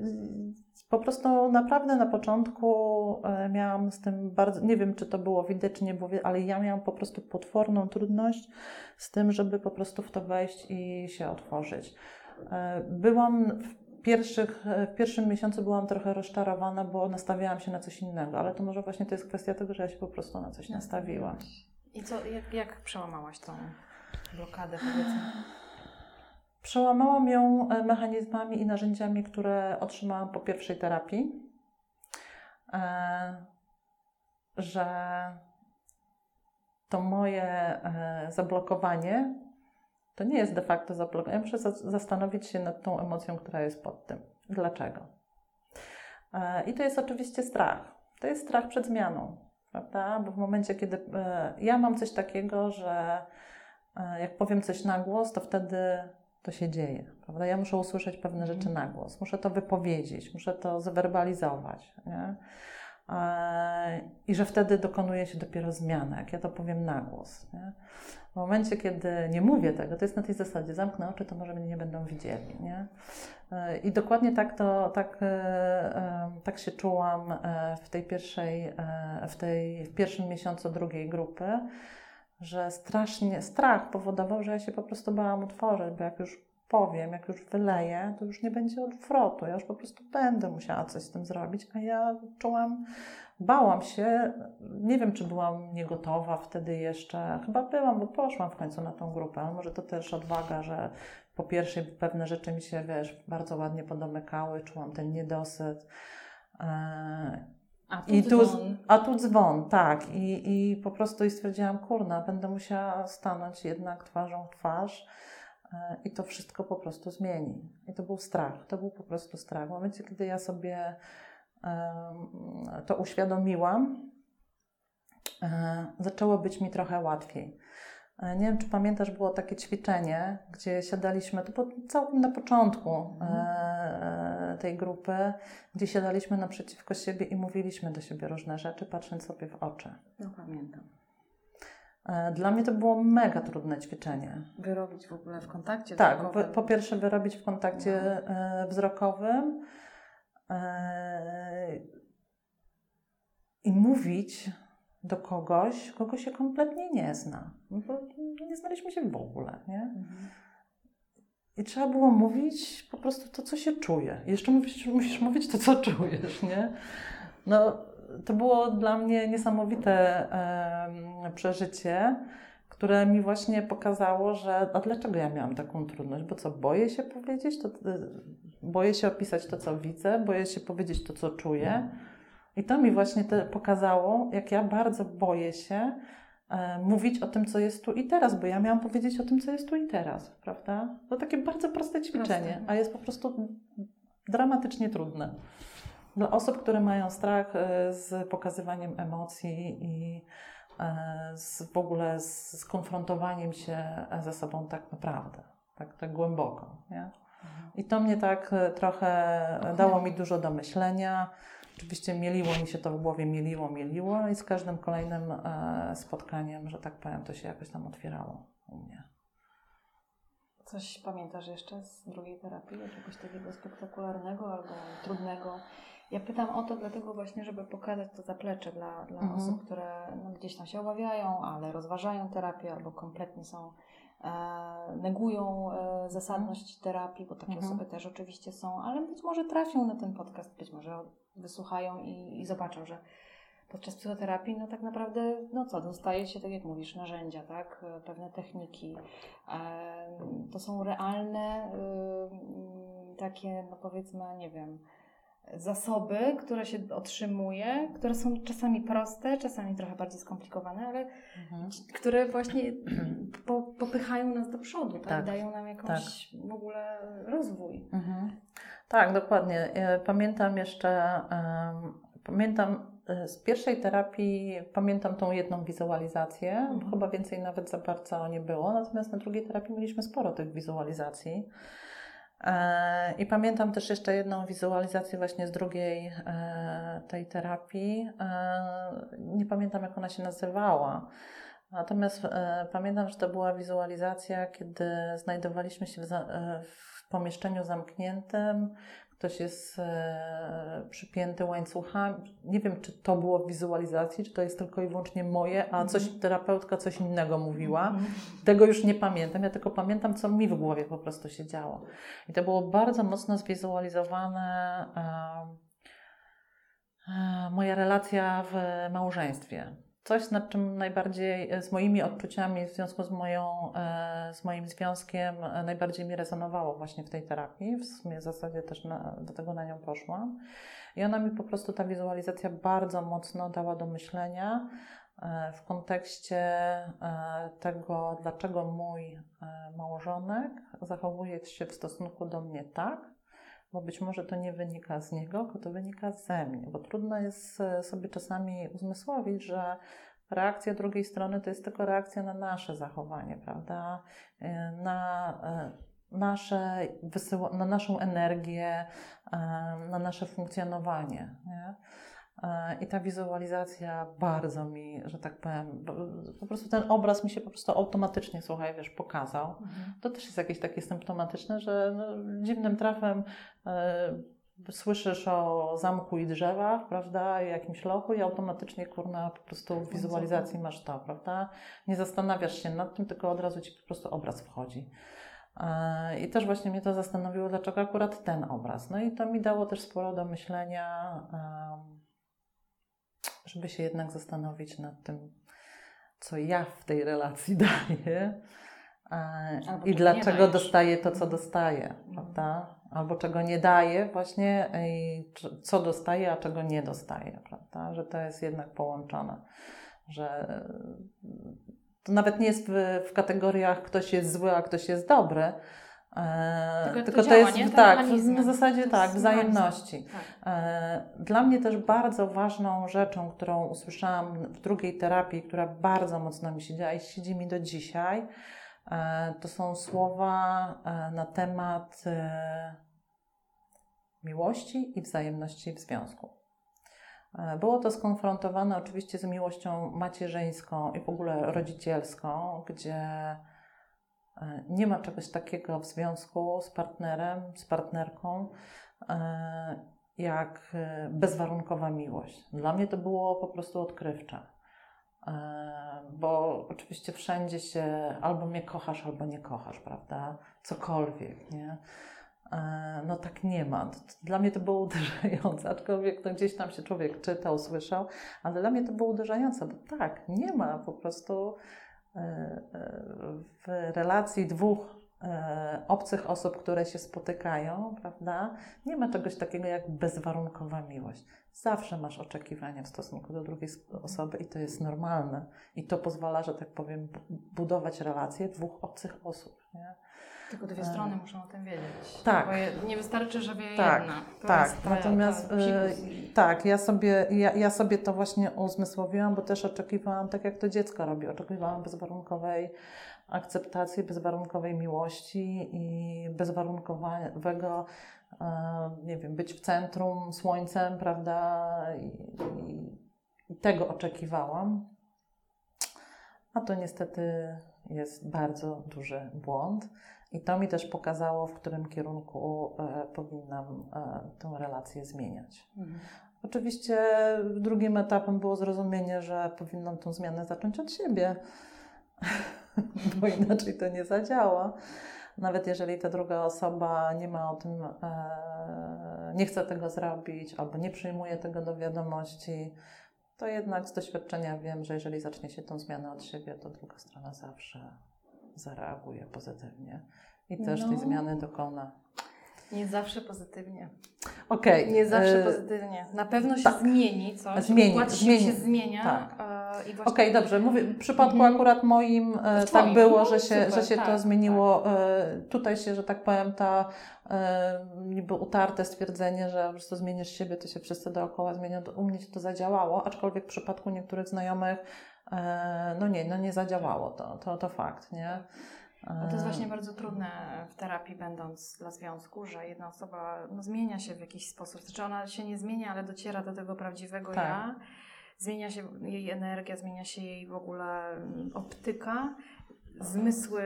po prostu naprawdę na początku e, miałam z tym bardzo, nie wiem czy to było widać, czy nie było, ale ja miałam po prostu potworną trudność z tym, żeby po prostu w to wejść i się otworzyć. E, byłam w pierwszych, w pierwszym miesiącu byłam trochę rozczarowana, bo nastawiałam się na coś innego, ale to może właśnie to jest kwestia tego, że ja się po prostu na coś nastawiłam. I co, jak, jak przełamałaś tą blokadę, powiedzmy? Przełamałam ją e, mechanizmami i narzędziami, które otrzymałam po pierwszej terapii. E, że to moje e, zablokowanie to nie jest de facto zablokowanie. Muszę zastanowić się nad tą emocją, która jest pod tym. Dlaczego? I to jest oczywiście strach. To jest strach przed zmianą, prawda? Bo w momencie, kiedy ja mam coś takiego, że jak powiem coś na głos, to wtedy to się dzieje. Prawda? Ja muszę usłyszeć pewne mhm. rzeczy na głos, muszę to wypowiedzieć, muszę to zwerbalizować. Nie? I że wtedy dokonuje się dopiero zmiana, jak ja to powiem na głos. Nie? W momencie, kiedy nie mówię tego, to jest na tej zasadzie, zamknę oczy, to może mnie nie będą widzieli. Nie? E, I dokładnie tak, to, tak, e, e, tak się czułam w tej pierwszej, w, tej, w pierwszym miesiącu drugiej grupy że strasznie, strach powodował, że ja się po prostu bałam otworzyć, bo jak już powiem, jak już wyleję, to już nie będzie odwrotu. Ja już po prostu będę musiała coś z tym zrobić, a ja czułam, bałam się. Nie wiem, czy byłam niegotowa wtedy jeszcze. Chyba byłam, bo poszłam w końcu na tą grupę, może to też odwaga, że po pierwsze pewne rzeczy mi się, wiesz, bardzo ładnie podomykały, czułam ten niedosyt. E, a tu I dzwon. a tu dzwon, tak. I, I po prostu i stwierdziłam, kurna, będę musiała stanąć jednak twarzą w twarz e, i to wszystko po prostu zmieni. I to był strach, to był po prostu strach. W momencie, kiedy ja sobie to uświadomiłam, e, zaczęło być mi trochę łatwiej. E, nie wiem, czy pamiętasz, było takie ćwiczenie, gdzie siadaliśmy, to było całkiem na początku mhm. E, tej grupy, gdzie siadaliśmy naprzeciwko siebie i mówiliśmy do siebie różne rzeczy, patrząc sobie w oczy. No pamiętam. E, dla mnie to było mega trudne ćwiczenie. Wyrobić w ogóle w kontakcie tak, wzrokowym? Po pierwsze wyrobić w kontakcie no. wzrokowym i mówić do kogoś, kogo się kompletnie nie zna. Bo nie znaliśmy się w ogóle, nie? Mhm. I trzeba było mówić po prostu to, co się czuje. Jeszcze musisz, musisz mówić to, co czujesz, nie? No, to było dla mnie niesamowite um, przeżycie, które mi właśnie pokazało, że a dlaczego ja miałam taką trudność? Bo co, boję się powiedzieć, to, boję się opisać to, co widzę, boję się powiedzieć to, co czuję. I to mi właśnie te pokazało, jak ja bardzo boję się e, mówić o tym, co jest tu i teraz, bo ja miałam powiedzieć o tym, co jest tu i teraz, prawda? To takie bardzo proste ćwiczenie, proste. a jest po prostu dramatycznie trudne. Dla osób, które mają strach e, z pokazywaniem emocji i e, z, w ogóle z konfrontowaniem się ze sobą tak naprawdę, tak, tak głęboko. Nie? Mhm. I to mnie tak e, trochę dało mi dużo do myślenia. Oczywiście mieliło mi się to w głowie, mieliło, mieliło i z każdym kolejnym e, spotkaniem, że tak powiem, to się jakoś tam otwierało u mnie. Coś pamiętasz jeszcze z drugiej terapii, czegoś takiego spektakularnego albo trudnego? Ja pytam o to dlatego właśnie, żeby pokazać to zaplecze dla, dla mhm. osób, które no, gdzieś tam się obawiają, ale rozważają terapię albo kompletnie są E, negują e, zasadność terapii, bo takie mhm. osoby też oczywiście są, ale być może trafią na ten podcast, być może wysłuchają i, i zobaczą, że podczas psychoterapii, no tak naprawdę, no co, dostaje się, tak jak mówisz, narzędzia, tak, pewne techniki. To są realne, takie, no powiedzmy, nie wiem, zasoby, które się otrzymuje, które są czasami proste, czasami trochę bardziej skomplikowane, ale mhm. które właśnie po, popychają nas do przodu, tak? tak. dają nam jakąś tak. w ogóle rozwój. Mhm. Tak, dokładnie. Pamiętam jeszcze, pamiętam e, z pierwszej terapii, pamiętam tą jedną wizualizację, mhm. chyba więcej nawet za bardzo nie było, natomiast na drugiej terapii mieliśmy sporo tych wizualizacji. E, I pamiętam też jeszcze jedną wizualizację właśnie z drugiej e, tej terapii. E, nie pamiętam, jak ona się nazywała. Natomiast pamiętam, że to była wizualizacja, kiedy znajdowaliśmy się w, w pomieszczeniu zamkniętym, ktoś jest e, przypięty łańcuchami. Nie wiem, czy to było w wizualizacji, czy to jest tylko i wyłącznie moje, a coś Mhm. terapeutka coś innego mówiła. Mhm. Tego już nie pamiętam, ja tylko pamiętam, co mi w głowie po prostu się działo. I to było bardzo mocno zwizualizowane e, e, moja relacja w małżeństwie. Coś, nad czym najbardziej, e, z moimi odczuciami w związku z, moją, e, z moim związkiem, e, najbardziej mi rezonowało właśnie w tej terapii. W sumie w zasadzie też na, do tego na nią poszłam. I ona mi po prostu, ta wizualizacja bardzo mocno dała do myślenia w kontekście tego, dlaczego mój małżonek zachowuje się w stosunku do mnie tak, bo być może to nie wynika z niego, tylko to wynika ze mnie, bo trudno jest e, sobie czasami uzmysłowić, że reakcja drugiej strony to jest tylko reakcja na nasze zachowanie, prawda? E, Na e, nasze wysyła, na naszą energię, na nasze funkcjonowanie. Nie? E, I ta wizualizacja bardzo mi, że tak powiem, po prostu ten obraz mi się po prostu automatycznie, słuchaj, wiesz, pokazał. Mhm. To też jest jakieś takie symptomatyczne, że no, dziwnym trafem e, słyszysz o zamku i drzewach, prawda, i jakimś lochu i automatycznie, kurna, po prostu w wizualizacji masz to, prawda. Nie zastanawiasz się nad tym, tylko od razu ci po prostu obraz wchodzi. E, I też właśnie mnie to zastanowiło, dlaczego akurat ten obraz. No i to mi dało też sporo do myślenia, em, żeby się jednak zastanowić nad tym, co ja w tej relacji <laughs> daję Albo i dlaczego dostaję to, co dostaję, prawda? Albo czego nie daję właśnie i co dostaję, a czego nie dostaję, prawda? Że to jest jednak połączone, że to nawet nie jest w, w kategoriach ktoś jest zły, a ktoś jest dobry, Tylko to tylko to działa, jest nie? Te tak, w, zasadzie To tak, wzajemności. Tak. E, Dla mnie też bardzo ważną rzeczą, którą usłyszałam w drugiej terapii, która bardzo mocno mi siedziała i siedzi mi do dzisiaj, e, to są słowa e, na temat e, miłości i wzajemności w związku. E, Było to skonfrontowane oczywiście z miłością macierzyńską i w ogóle rodzicielską, gdzie e, nie ma czegoś takiego w związku z partnerem, z partnerką, e, jak e, bezwarunkowa miłość. Dla mnie to było po prostu odkrywcze. E, Bo oczywiście wszędzie się albo mnie kochasz, albo nie kochasz, prawda? Cokolwiek, nie? E, No tak nie ma. Dla mnie to było <laughs> uderzające, aczkolwiek to gdzieś tam się człowiek czytał, słyszał, ale dla mnie to było uderzające, bo tak, nie ma po prostu e, e, w relacji dwóch e, obcych osób, które się spotykają, prawda? Nie ma czegoś takiego jak bezwarunkowa miłość. Zawsze masz oczekiwania w stosunku do drugiej osoby i to jest normalne. I to pozwala, że tak powiem, bu- budować relacje dwóch obcych osób. Nie? Tylko dwie strony muszą o tym wiedzieć. tak. Bo nie wystarczy, że wie Tak, jedna. To tak, ta- natomiast ta psikus. tak, ja sobie, ja, ja sobie to właśnie uzmysłowiłam, bo też oczekiwałam, tak jak to dziecko robi, oczekiwałam bezwarunkowej akceptacji, bezwarunkowej miłości i bezwarunkowego, e, nie wiem, być w centrum, słońcem, prawda, i, i tego oczekiwałam. A to niestety jest bardzo duży błąd. I to mi też pokazało, w którym kierunku e, powinnam e, tę relację zmieniać. Mhm. Oczywiście drugim etapem było zrozumienie, że powinnam tę zmianę zacząć od siebie, <laughs> bo inaczej to nie zadziała. Nawet jeżeli ta druga osoba nie ma o tym, e, nie chce tego zrobić albo nie przyjmuje tego do wiadomości, to jednak z doświadczenia wiem, że jeżeli zacznie się tą zmianę od siebie, to druga strona zawsze zareaguje pozytywnie i też tej No. zmiany dokona. Nie zawsze pozytywnie. Okej. Nie zawsze e, pozytywnie. Na pewno się tak. zmieni coś. Zmieni, sił zmieni. się zmienia. Tak. e, właśnie Okej, dobrze. Mówię, w przypadku Mhm. akurat moim e, tak było, No, że się, super, że się to tak, zmieniło. E, tutaj się, że tak powiem, ta niby utarte stwierdzenie, że po prostu zmienisz siebie, to się wszyscy dookoła zmienią. To U mnie to zadziałało, aczkolwiek w przypadku niektórych znajomych no nie, no nie zadziałało to, to, to fakt, nie? Bo to jest E, właśnie bardzo trudne w terapii, będąc dla związku, że jedna osoba no, zmienia się w jakiś sposób. Znaczy ona się nie zmienia, ale dociera do tego prawdziwego Tak. ja. Zmienia się jej energia, zmienia się jej w ogóle mm, optyka. zmysły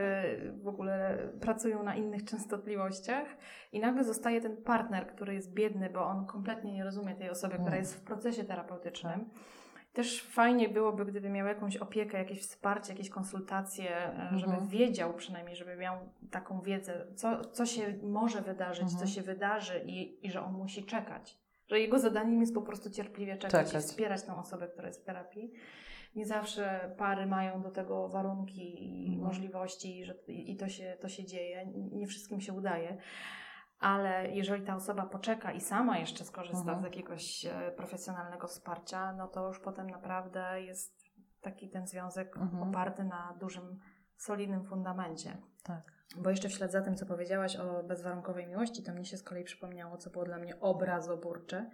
w ogóle pracują na innych częstotliwościach i nagle zostaje ten partner, który jest biedny, bo on kompletnie nie rozumie tej osoby, która Mm. jest w procesie terapeutycznym. Też fajnie byłoby, gdyby miał jakąś opiekę, jakieś wsparcie, jakieś konsultacje, e, żeby Mhm. wiedział przynajmniej, żeby miał taką wiedzę, co, co się może wydarzyć, Mhm. co się wydarzy i, i że on musi czekać. Że jego zadaniem jest po prostu cierpliwie czekać, Czekać. i wspierać tą osobę, która jest w terapii. Nie zawsze pary mają do tego warunki i Mhm. możliwości, że, i i to się, to się dzieje. Nie wszystkim się udaje. Ale jeżeli ta osoba poczeka i sama jeszcze skorzysta Mhm. z jakiegoś e, profesjonalnego wsparcia, no to już potem naprawdę jest taki ten związek Mhm. oparty na dużym, solidnym fundamencie. Tak. Bo jeszcze w ślad za tym, co powiedziałaś o bezwarunkowej miłości, to mnie się z kolei przypomniało, co było dla mnie obrazoburcze,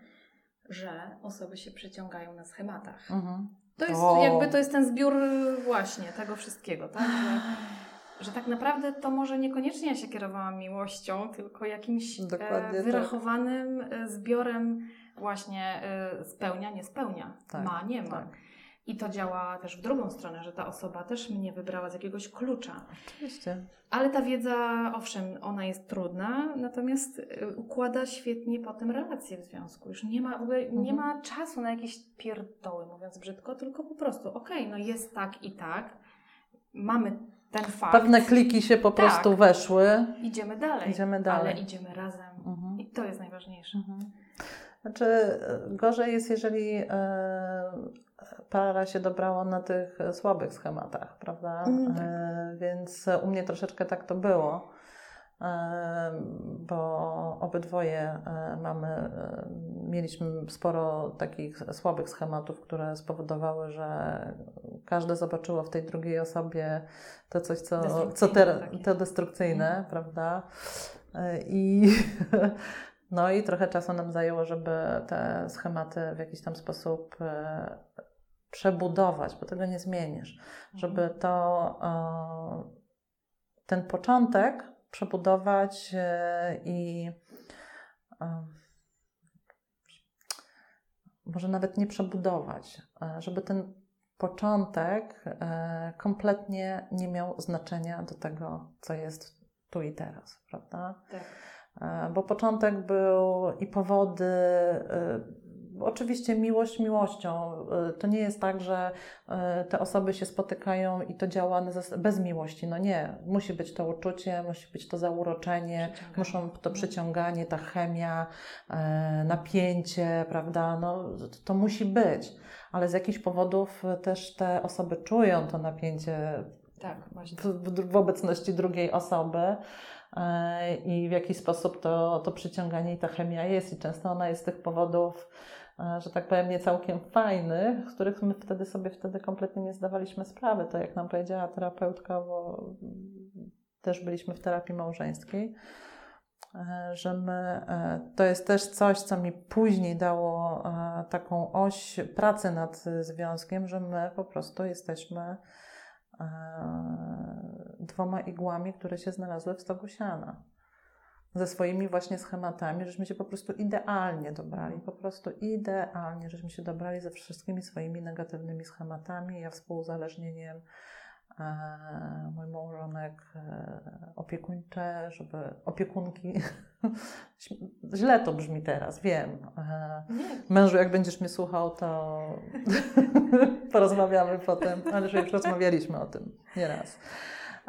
że osoby się przyciągają na schematach. Mhm. To jest O. jakby to jest ten zbiór y, właśnie tego wszystkiego, tak? Że, <sighs> że tak naprawdę to może niekoniecznie ja się kierowałam miłością, tylko jakimś Dokładnie e, tak. wyrachowanym e, zbiorem właśnie e, spełnia, nie spełnia, Tak, ma, nie ma. tak. I to działa też w drugą stronę, że ta osoba też mnie wybrała z jakiegoś klucza. Oczywiście. Ale ta wiedza, owszem, ona jest trudna, natomiast układa świetnie potem relacje w związku. Już nie ma w ogóle nie Mhm. ma czasu na jakieś pierdoły, mówiąc brzydko, tylko po prostu, okej, no jest tak i tak, mamy ten fakt, Pewne kliki się po prostu Tak. weszły. idziemy dalej, Idziemy dalej. ale idziemy razem Mhm. i to jest najważniejsze. Mhm. Znaczy, e, gorzej jest, jeżeli e, para się dobrała na tych słabych schematach, prawda? Mm. E, więc u mnie troszeczkę tak to było, bo obydwoje e, mamy, e, mieliśmy sporo takich słabych schematów, które spowodowały, że każde zobaczyło w tej drugiej osobie to coś, co, co te, to destrukcyjne, Mhm. prawda? E, I <laughs> No i trochę czasu nam zajęło, żeby te schematy w jakiś tam sposób przebudować, bo tego nie zmienisz. Żeby to, ten początek przebudować e, i e, może nawet nie przebudować, e, żeby ten początek kompletnie nie miał znaczenia do tego, co jest tu i teraz, prawda? Tak. Bo początek był i powody. Oczywiście miłość miłością. E, To nie jest tak, że e, te osoby się spotykają i to działa bez miłości. No nie. Musi być to uczucie, musi być to zauroczenie, muszą to przyciąganie, ta chemia, e, napięcie, prawda? No, to musi być. Ale z jakichś powodów też te osoby czują to napięcie Tak, w, w, obecności drugiej osoby e, i w jakiś sposób to, to przyciąganie i ta chemia jest i często ona jest z tych powodów, że tak powiem, nie całkiem fajnych, z których my wtedy sobie wtedy kompletnie nie zdawaliśmy sprawy. To jak nam powiedziała terapeutka, bo też byliśmy w terapii małżeńskiej, e, że my, e, to jest też coś, co mi później dało e, taką oś pracy nad związkiem, że my po prostu jesteśmy e, dwoma igłami, które się znalazły w stogu siana. Ze swoimi właśnie schematami, żeśmy się po prostu idealnie dobrali, po prostu idealnie, żeśmy się dobrali ze wszystkimi swoimi negatywnymi schematami, ja współuzależnieniem, e, mój małżonek e, opiekuńcze, żeby opiekunki. <laughs> Źle to brzmi teraz, wiem. E, Mężu, jak będziesz mnie słuchał, to <laughs> porozmawiamy potem, ale już rozmawialiśmy o tym nieraz.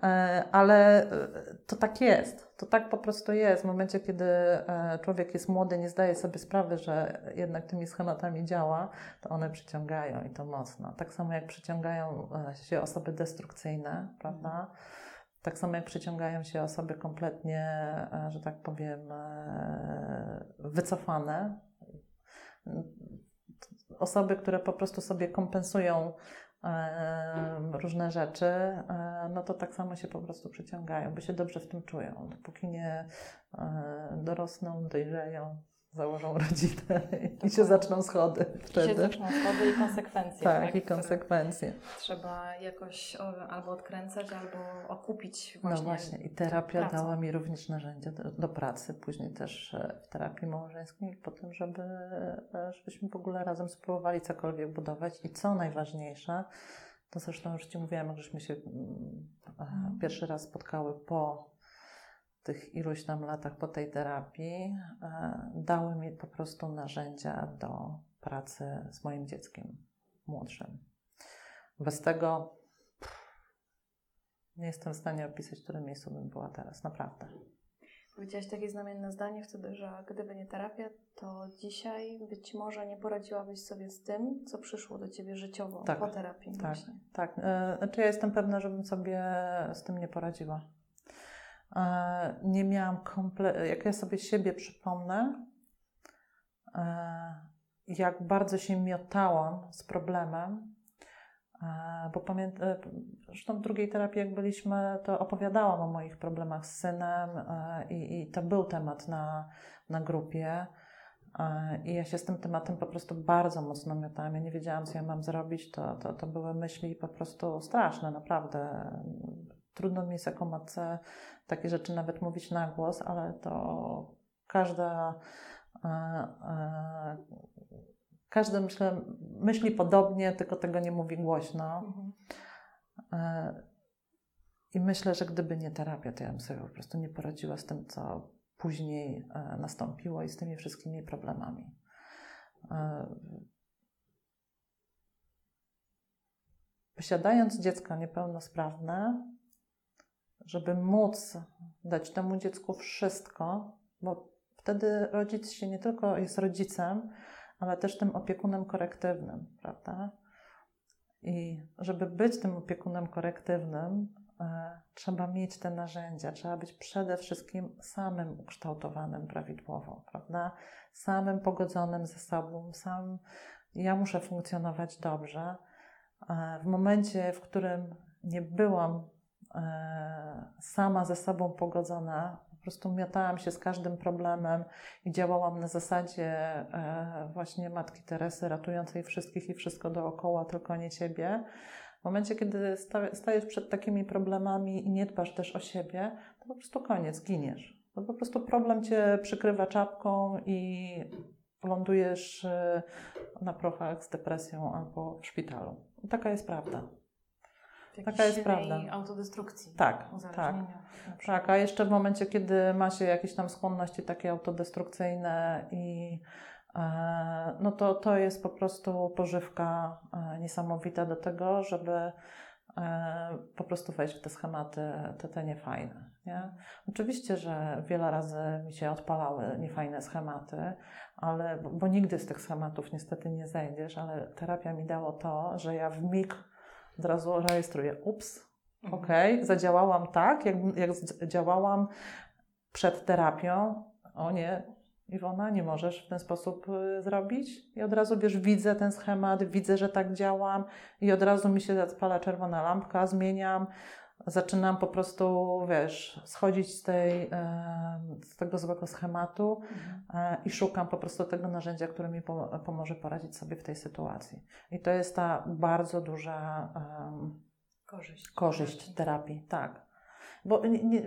E, Ale e, to tak jest. To tak po prostu jest. W momencie, kiedy e, człowiek jest młody, nie zdaje sobie sprawy, że jednak tymi schematami działa, to one przyciągają i to mocno. Tak samo jak przyciągają się osoby destrukcyjne, prawda? Tak samo jak przyciągają się osoby kompletnie, że tak powiem, wycofane, osoby, które po prostu sobie kompensują różne rzeczy, e, no to tak samo się po prostu przyciągają, bo się dobrze w tym czują. Dopóki nie e, dorosną, dojrzeją, założą <laughs> rodzinę i się zaczną schody się wtedy. zaczną schody i konsekwencje. Tak, i które konsekwencje. Trzeba jakoś albo odkręcać, albo okupić No właśnie. właśnie, i terapia pracą. dała mi również narzędzia do, do pracy, później też e, w terapii małżeńskiej, po tym, żeby, e, żebyśmy w ogóle razem spróbowali cokolwiek budować. I co najważniejsze, To zresztą już Ci mówiłam, jak żeśmy się mm, e, Mhm. pierwszy raz spotkały po tych iluś tam latach, po tej terapii, e, dały mi po prostu narzędzia do pracy z moim dzieckiem młodszym. Bez tego nie jestem w stanie opisać, w którym miejscu bym była teraz, naprawdę. Powiedziałaś takie znamienne zdanie wtedy, że gdyby nie terapia, to dzisiaj być może nie poradziłabyś sobie z tym, co przyszło do ciebie życiowo Tak, po terapii. tak. Właśnie. Tak, e, znaczy ja jestem pewna, żebym sobie z tym nie poradziła. E, Nie miałam komple... Jak ja sobie siebie przypomnę, e, jak bardzo się miotałam z problemem, e, bo pamiętam, zresztą w drugiej terapii jak byliśmy, to opowiadałam o moich problemach z synem i, i to był temat na, na grupie. I ja się z tym tematem po prostu bardzo mocno miotałam. Ja nie wiedziałam, co ja mam zrobić. To, to, to były myśli po prostu straszne, naprawdę. Trudno mi jest jako matce takie rzeczy nawet mówić na głos, ale to każda, e, e, każdy myślę, myśli podobnie, tylko tego nie mówi głośno. Mhm. E, I myślę, że gdyby nie terapia, to ja bym sobie po prostu nie poradziła z tym, co później nastąpiło i z tymi wszystkimi problemami. Posiadając dziecko niepełnosprawne, żeby móc dać temu dziecku wszystko, bo wtedy rodzic się nie tylko jest rodzicem, ale też tym opiekunem korektywnym, prawda? I żeby być tym opiekunem korektywnym, e, trzeba mieć te narzędzia, trzeba być przede wszystkim samym ukształtowanym prawidłowo, prawda? Samym pogodzonym ze sobą, sam ja muszę funkcjonować dobrze. E, w momencie, w którym nie byłam sama ze sobą pogodzona, po prostu miotałam się z każdym problemem i działałam na zasadzie e, właśnie Matki Teresy, ratującej wszystkich i wszystko dookoła, tylko nie siebie. W momencie, kiedy sta- stajesz przed takimi problemami i nie dbasz też o siebie, to po prostu koniec, giniesz. To po prostu problem cię przykrywa czapką i lądujesz e, na prochach z depresją albo w szpitalu. Taka jest prawda. Taka jest prawda. autodestrukcji. Tak, przykład. Tak, a jeszcze w momencie, kiedy ma się jakieś tam skłonności takie autodestrukcyjne i e, no to, to jest po prostu pożywka e, niesamowita do tego, żeby e, po prostu wejść w te schematy, te, te niefajne. Nie? Oczywiście, że wiele razy mi się odpalały niefajne schematy, ale, bo, bo nigdy z tych schematów niestety nie zejdziesz, ale terapia mi dało to, że ja w mig od razu rejestruję, ups, Mhm. Okej, zadziałałam tak, jak, jak działałam przed terapią. O nie, Iwona, nie możesz w ten sposób y, zrobić. I od razu, wiesz, widzę ten schemat, widzę, że tak działam i od razu mi się zapala czerwona lampka, zmieniam. Zaczynam po prostu, wiesz, schodzić z, tej, e, z tego złego schematu Mhm. e, i szukam po prostu tego narzędzia, które mi po, pomoże poradzić sobie w tej sytuacji. I to jest ta bardzo duża Korzyść. korzyść terapii, tak. Bo nie, nie,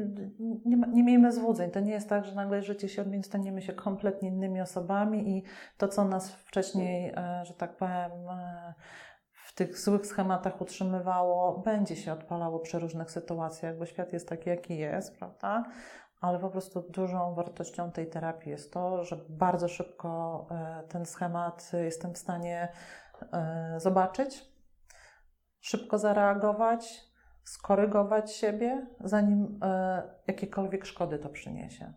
nie, nie miejmy złudzeń. To nie jest tak, że nagle życie się odmieni, staniemy się kompletnie innymi osobami i to, co nas wcześniej, e, że tak powiem, w tych złych schematach utrzymywało, będzie się odpalało przy różnych sytuacjach, bo świat jest taki, jaki jest, prawda? Ale po prostu dużą wartością tej terapii jest to, że bardzo szybko e, ten schemat jestem w stanie e, zobaczyć, szybko zareagować, skorygować siebie, zanim e, jakiekolwiek szkody to przyniesie.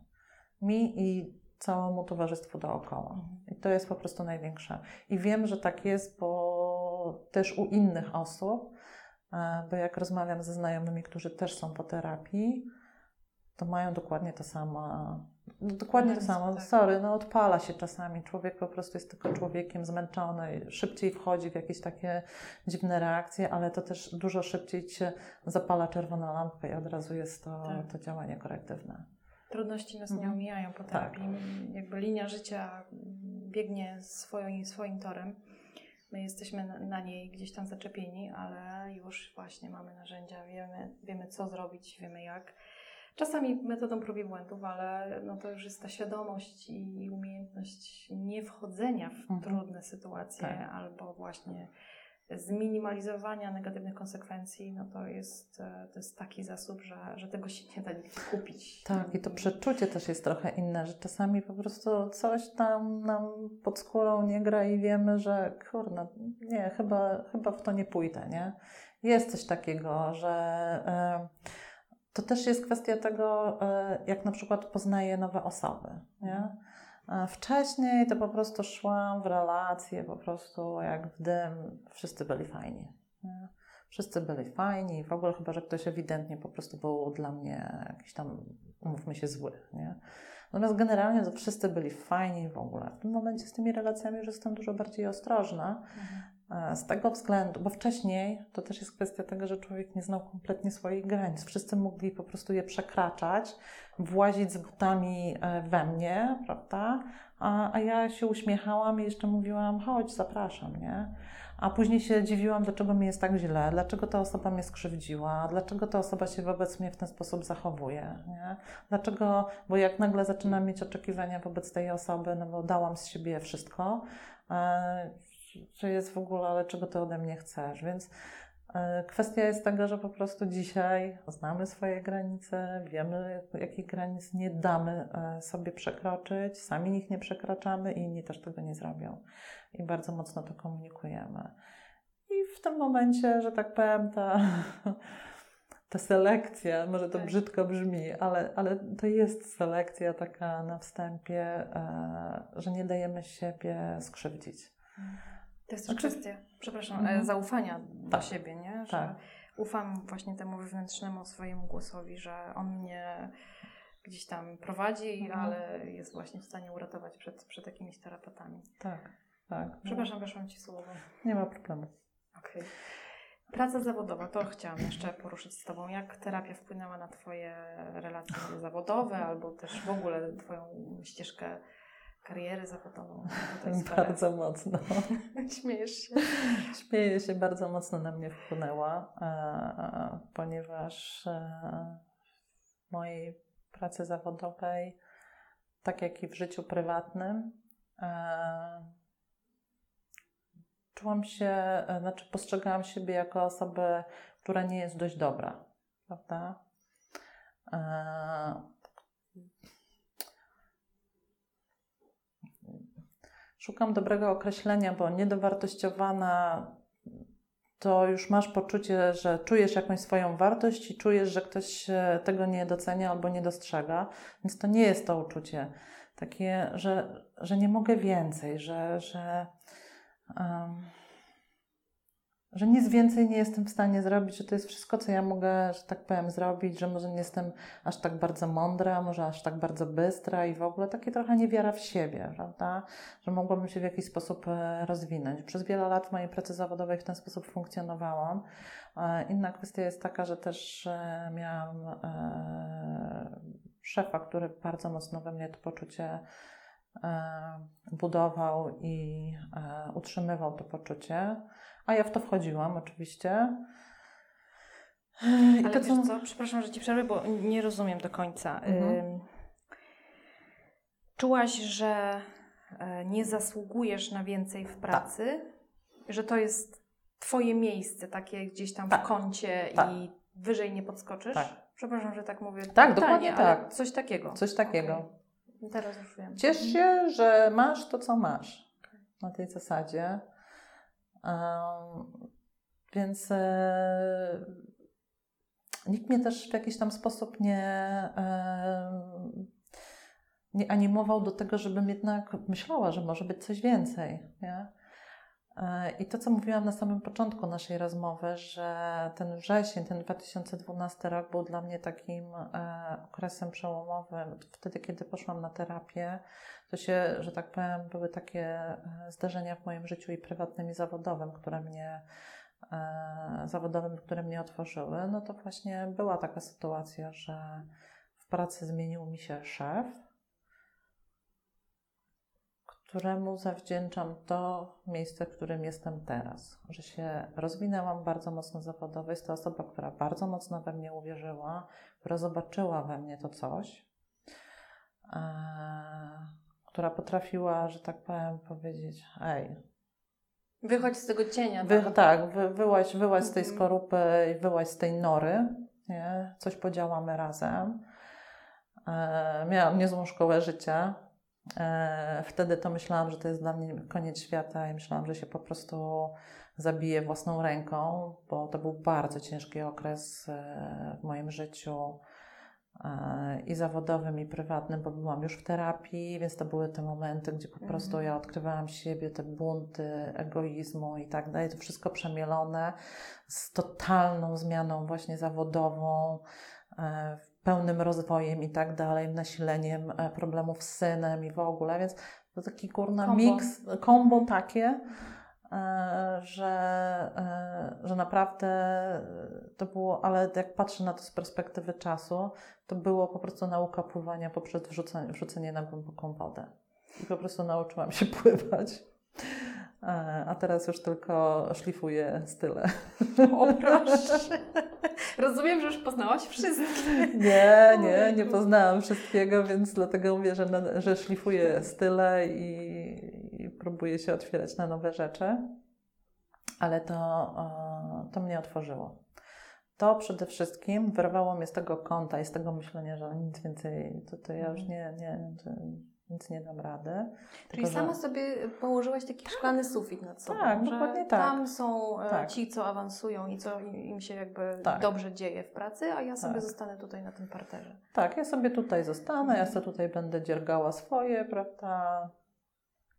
Mi i całemu towarzystwu dookoła. Mhm. I to jest po prostu największe. I wiem, że tak jest, bo też u innych osób, e, bo jak rozmawiam ze znajomymi, którzy też są po terapii, to mają dokładnie to samo. no, Dokładnie to samo. tak. Sorry, no odpala się czasami. Człowiek po prostu jest tylko człowiekiem zmęczony, szybciej wchodzi w jakieś takie dziwne reakcje, ale to też dużo szybciej ci się zapala czerwona lampka i od razu jest to, Tak. to działanie korektywne. Trudności nas nie Mhm. omijają po Tak. terapii. Jakby linia życia biegnie swoim, swoim torem. My jesteśmy na, niej gdzieś tam zaczepieni, ale już właśnie mamy narzędzia, wiemy, wiemy co zrobić, wiemy jak. Czasami metodą prób i błędów, ale no to już jest ta świadomość i umiejętność nie wchodzenia w Mhm. trudne sytuacje Tak. albo właśnie zminimalizowania negatywnych konsekwencji, no to jest, e, to jest taki zasób, że, że tego się nie da nigdzie kupić. Tak, i to przeczucie też jest trochę inne, że czasami po prostu coś tam nam pod skórą nie gra i wiemy, że kurna, nie, chyba, chyba w to nie pójdę, nie? Jest coś takiego, że e, to też jest kwestia tego, e, jak na przykład poznaję nowe osoby, nie? Wcześniej to po prostu szłam w relacje, po prostu jak w dym, wszyscy byli fajni. Wszyscy byli fajni, w ogóle chyba, że ktoś ewidentnie po prostu był dla mnie jakiś tam, umówmy się, zły. Nie? Natomiast generalnie to wszyscy byli fajni w ogóle. W tym momencie z tymi relacjami już jestem dużo bardziej ostrożna. Mhm. Z tego względu, bo wcześniej to też jest kwestia tego, że człowiek nie znał kompletnie swoich granic. Wszyscy mogli po prostu je przekraczać, włazić z butami e, we mnie, prawda? A, a ja się uśmiechałam i jeszcze mówiłam, chodź, zapraszam, nie? A później się dziwiłam, dlaczego mi jest tak źle, dlaczego ta osoba mnie skrzywdziła, dlaczego ta osoba się wobec mnie w ten sposób zachowuje. Nie? Dlaczego, bo jak nagle zaczynam mieć oczekiwania wobec tej osoby, no bo dałam z siebie wszystko, że jest w ogóle, ale czego ty ode mnie chcesz? Więc e, Kwestia jest taka, że po prostu dzisiaj znamy swoje granice, wiemy, jakich granic nie damy e, sobie przekroczyć, sami ich nie przekraczamy i inni też tego nie zrobią i bardzo mocno to komunikujemy. I w tym momencie, że tak powiem, ta, <laughs> ta selekcja, może to tak. brzydko brzmi, ale, ale to jest selekcja taka na wstępie, e, że nie dajemy siebie skrzywdzić. To jest też znaczy, kwestia, przepraszam, mhm. zaufania do tak. siebie, nie? Że tak. ufam właśnie temu wewnętrznemu swojemu głosowi, że on mnie gdzieś tam prowadzi, mhm. ale jest właśnie w stanie uratować przed, przed jakimiś terapeutami. Tak. Tak. Przepraszam, weszłam Ci słowo. Nie ma problemu. Okej. Okay. Praca zawodowa, to chciałam jeszcze poruszyć z Tobą. Jak terapia wpłynęła na Twoje relacje zawodowe albo też w ogóle Twoją ścieżkę kariery zawodową? <laughs> Bardzo mocno. <laughs> Śmiejesz się? Śmieję się, bardzo mocno na mnie wpłynęła, e, ponieważ e, w mojej pracy zawodowej, tak jak i w życiu prywatnym, e, czułam się, e, znaczy postrzegałam siebie jako osobę, która nie jest dość dobra, prawda? Szukam dobrego określenia, bo niedowartościowana to już masz poczucie, że czujesz jakąś swoją wartość i czujesz, że ktoś tego nie docenia albo nie dostrzega, więc to nie jest to uczucie takie, że, że nie mogę więcej, że, że um, że nic więcej nie jestem w stanie zrobić, że to jest wszystko, co ja mogę, że tak powiem, zrobić, że może nie jestem aż tak bardzo mądra, może aż tak bardzo bystra i w ogóle takie trochę niewiara w siebie, prawda? Że mogłabym się w jakiś sposób e, rozwinąć. Przez wiele lat mojej pracy zawodowej w ten sposób funkcjonowałam. E, inna kwestia jest taka, że też e, miałam szefa, który bardzo mocno we mnie to poczucie budował i utrzymywał to poczucie, a ja w to wchodziłam oczywiście. I Ale to, co... co? Przepraszam, że Ci przerwę, bo nie rozumiem do końca. Mhm. Czułaś, że e, nie zasługujesz na więcej w pracy, tak. że to jest Twoje miejsce, takie gdzieś tam tak. w kącie tak. i wyżej nie podskoczysz? Tak. Przepraszam, że tak mówię. Tak, dokładnie tak. Coś takiego. Coś takiego. Okay. Teraz już wiem. Ciesz się, że masz to, co masz na tej zasadzie. Więc e, nikt mnie też w jakiś tam sposób nie, e, nie animował do tego, żebym jednak myślała, że może być coś więcej. Nie? I to, co mówiłam na samym początku naszej rozmowy, że ten wrzesień, ten 2012 rok był dla mnie takim e, okresem przełomowym. Wtedy, kiedy poszłam na terapię, to się, że tak powiem, były takie e, zdarzenia w moim życiu i prywatnym, i zawodowym, które mnie e, zawodowym, które mnie otworzyły. No to właśnie była taka sytuacja, że w pracy zmienił mi się szef któremu zawdzięczam to miejsce, w którym jestem teraz. Że się rozwinęłam bardzo mocno zawodowo. Jest to osoba, która bardzo mocno we mnie uwierzyła, która zobaczyła we mnie to coś, e, która potrafiła, że tak powiem, powiedzieć: Ej, Wychodź z tego cienia. Wy, tak, wy, wyłaź, wyłaź z tej mhm. skorupy, wyłaź z tej nory, nie? coś podziałamy razem. E, miałam niezłą szkołę życia. E, wtedy to myślałam, że to jest dla mnie koniec świata i myślałam, że się po prostu zabiję własną ręką, bo to był bardzo ciężki okres e, w moim życiu i zawodowym, i prywatnym, bo byłam już w terapii, więc to były te momenty, gdzie po prostu mhm. ja odkrywałam siebie, te bunty egoizmu i tak dalej. To wszystko przemielone z totalną zmianą właśnie zawodową, e, pełnym rozwojem i tak dalej, nasileniem problemów z synem i w ogóle, więc to taki kurna miks, kombo takie, E, że, e, że naprawdę to było, ale jak patrzę na to z perspektywy czasu, to było po prostu nauka pływania poprzez wrzucenie, wrzucenie na głęboką wodę. I po prostu nauczyłam się <laughs> pływać. E, a teraz już tylko szlifuję style. O proszę. Rozumiem, że już poznałaś wszystkie. <laughs> Nie, nie, nie poznałam wszystkiego, więc dlatego mówię, że, że szlifuję style i próbuję się otwierać na nowe rzeczy. Ale to, to mnie otworzyło. To przede wszystkim wyrwało mnie z tego kąta i z tego myślenia, że nic więcej, to, to ja już mhm. nie, nie, więc nie dam rady. Czyli Tylko, sama że... sobie położyłaś taki szklany sufit nad sobą. Tak, dokładnie tak. Tam są e, tak. ci, co awansują i co im się jakby tak. dobrze dzieje w pracy, a ja sobie tak. zostanę tutaj na tym parterze. Tak, ja sobie tutaj zostanę, ja sobie tutaj będę dziergała swoje, prawda?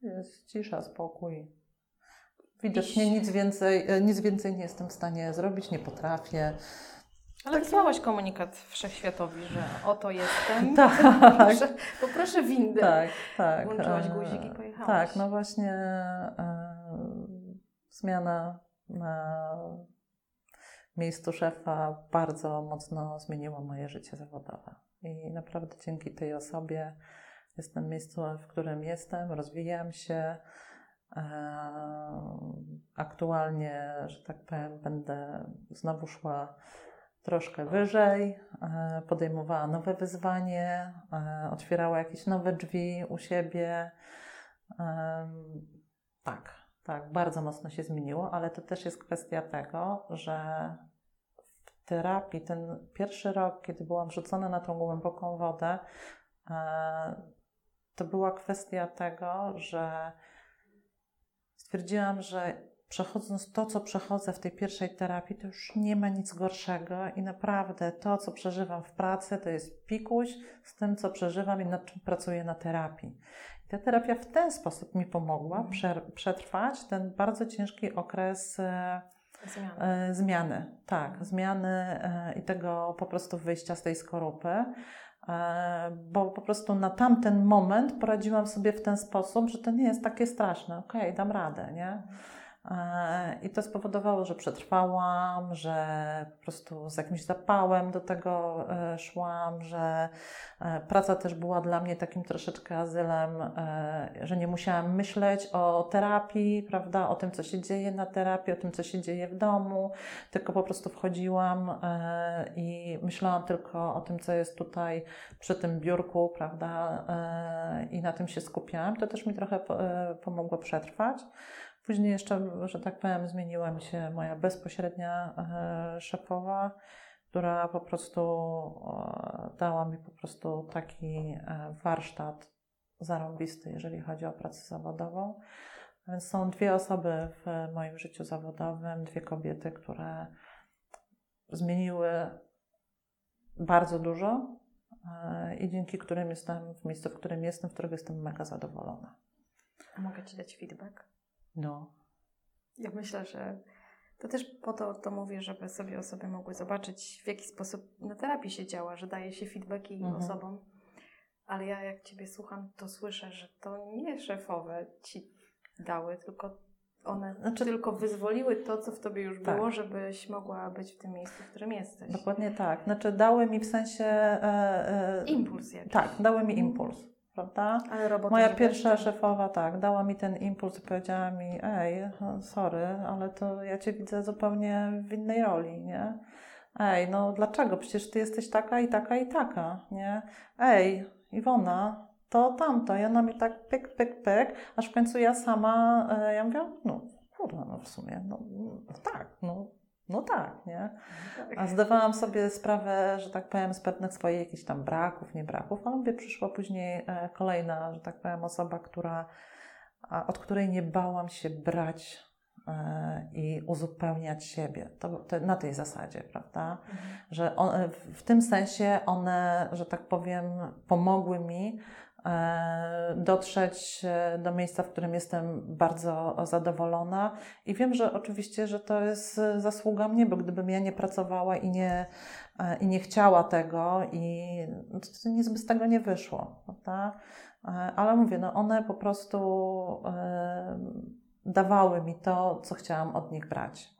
Jest cisza, spokój. Widocznie nic więcej, e, nic więcej nie jestem w stanie zrobić, nie potrafię. Ale wysłałaś komunikat wszechświatowi, że oto jestem. <laughs> Tak. Poproszę, poproszę windę. Tak, tak. Włączyłaś guzik i pojechałaś. Tak, no właśnie e, zmiana na miejscu szefa bardzo mocno zmieniła moje życie zawodowe. I naprawdę dzięki tej osobie jestem miejscu, w którym jestem, rozwijam się. E, aktualnie, że tak powiem, będę znowu szła troszkę wyżej, e, podejmowała nowe wyzwanie, e, otwierała jakieś nowe drzwi u siebie. Tak, tak, bardzo mocno się zmieniło, ale to też jest kwestia tego, że w terapii ten pierwszy rok, kiedy byłam rzucona na tą głęboką wodę, to była kwestia tego, że stwierdziłam, że przechodząc to, co przechodzę w tej pierwszej terapii, to już nie ma nic gorszego i naprawdę to, co przeżywam w pracy, to jest pikuś z tym, co przeżywam i nad czym pracuję na terapii. I ta terapia w ten sposób mi pomogła mhm. przetrwać ten bardzo ciężki okres e, zmiany. E, zmiany. Tak, zmiany e, i tego po prostu wyjścia z tej skorupy. E, bo po prostu na tamten moment poradziłam sobie w ten sposób, że to nie jest takie straszne. Okej, okay, dam radę, nie? E, I to spowodowało, że przetrwałam, że po prostu z jakimś zapałem do tego e, szłam, że e, praca też była dla mnie takim troszeczkę azylem, że nie musiałam myśleć o terapii, prawda, o tym, co się dzieje na terapii, o tym, co się dzieje w domu, tylko po prostu wchodziłam i myślałam tylko o tym, co jest tutaj przy tym biurku, prawda, i na tym się skupiałam. To też mi trochę pomogło przetrwać. Później jeszcze, że tak powiem, zmieniła mi się moja bezpośrednia e, szefowa, która po prostu dała mi po prostu taki e, warsztat zarąbisty, jeżeli chodzi o pracę zawodową. Więc są dwie osoby w moim życiu zawodowym, dwie kobiety, które zmieniły bardzo dużo e, i dzięki którym jestem w miejscu, w którym jestem, w którego jestem mega zadowolona. mogę Ci dać feedback? No. Ja myślę, że to też po to to mówię, żeby sobie osoby mogły zobaczyć, w jaki sposób na terapii się działa, że daje się feedbacki mhm. osobom. Ale ja jak Ciebie słucham, to słyszę, że to nie szefowe Ci dały, tylko one znaczy, tylko wyzwoliły to, co w Tobie już tak. było, żebyś mogła być w tym miejscu, w którym jesteś. Dokładnie tak. Znaczy dały mi w sensie... E, e, impuls jakiś. Tak, dały mi impuls prawda? Moja pierwsza szefowa tak, dała mi ten impuls i powiedziała mi, ej, sorry, ale to ja Cię widzę zupełnie w innej roli, nie? Ej, no dlaczego? Przecież Ty jesteś taka i taka i taka, nie? Ej, Iwona, to tamto. I ona mi tak pyk, pyk, pyk, aż w końcu ja sama, e, ja mówię, no kurwa, no w sumie, no, no tak, no, no tak, nie? Tak. A zdawałam sobie sprawę, że tak powiem, z pewnych swoich jakichś tam braków, nie braków, a mówię, przyszła później e, kolejna, że tak powiem, osoba, która, od której nie bałam się brać e, i uzupełniać siebie. To, to na tej zasadzie, prawda? Mhm. Że one, w tym sensie one, że tak powiem, pomogły mi dotrzeć e, do miejsca, w którym jestem bardzo zadowolona. I wiem, że oczywiście, że to jest e, zasługa mnie, bo gdybym ja nie pracowała i nie, e, i nie chciała tego, i no to, nic by z tego nie wyszło, prawda? E, Ale mówię, no one po prostu e, dawały mi to, co chciałam od nich brać.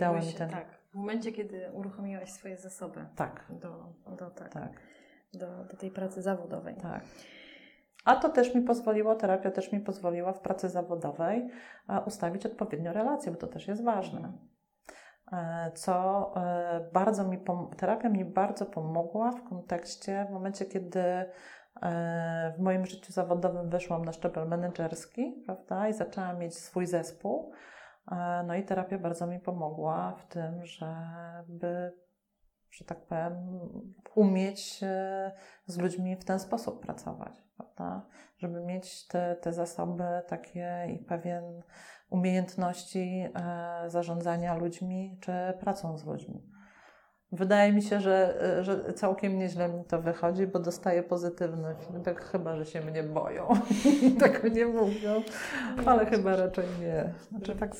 Dały mi ten- tak, w momencie, kiedy uruchomiłaś swoje zasoby Tak, do, do, tak, tak. do, do tej pracy zawodowej. Tak. A to też mi pozwoliło, terapia też mi pozwoliła w pracy zawodowej e, ustawić odpowiednio relacje, bo to też jest ważne. E, Co e, bardzo mi, terapia mi bardzo pomogła w kontekście, w momencie, kiedy w moim życiu zawodowym wyszłam na szczebel menedżerski, prawda, i zaczęłam mieć swój zespół. No i terapia bardzo mi pomogła w tym, żeby, że tak powiem, umieć z ludźmi w ten sposób pracować, prawda? Żeby mieć te, te zasoby takie i pewien umiejętności e, zarządzania ludźmi czy pracą z ludźmi. Wydaje mi się, że, że całkiem nieźle mi to wychodzi, bo dostaję pozytywny feedback, chyba że się mnie boją i <laughs> tego nie mówią, ale chyba raczej nie. Znaczy tak,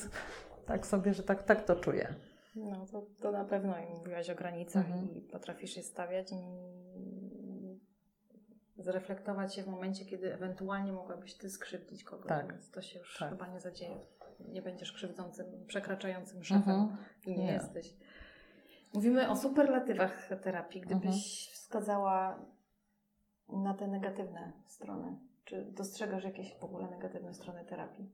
tak sobie, że tak, tak to czuję. No to, to na pewno i mówiłaś o granicach Mhm. i potrafisz je stawiać i zreflektować się w momencie, kiedy ewentualnie mogłabyś ty skrzywdzić kogoś, Tak. więc to się już Tak. chyba nie zadzieje. Nie będziesz krzywdzącym, przekraczającym szefem Mhm. i nie, Nie. jesteś. Mówimy o superlatywach terapii. Gdybyś Mhm. wskazała na te negatywne strony, czy dostrzegasz jakieś w ogóle negatywne strony terapii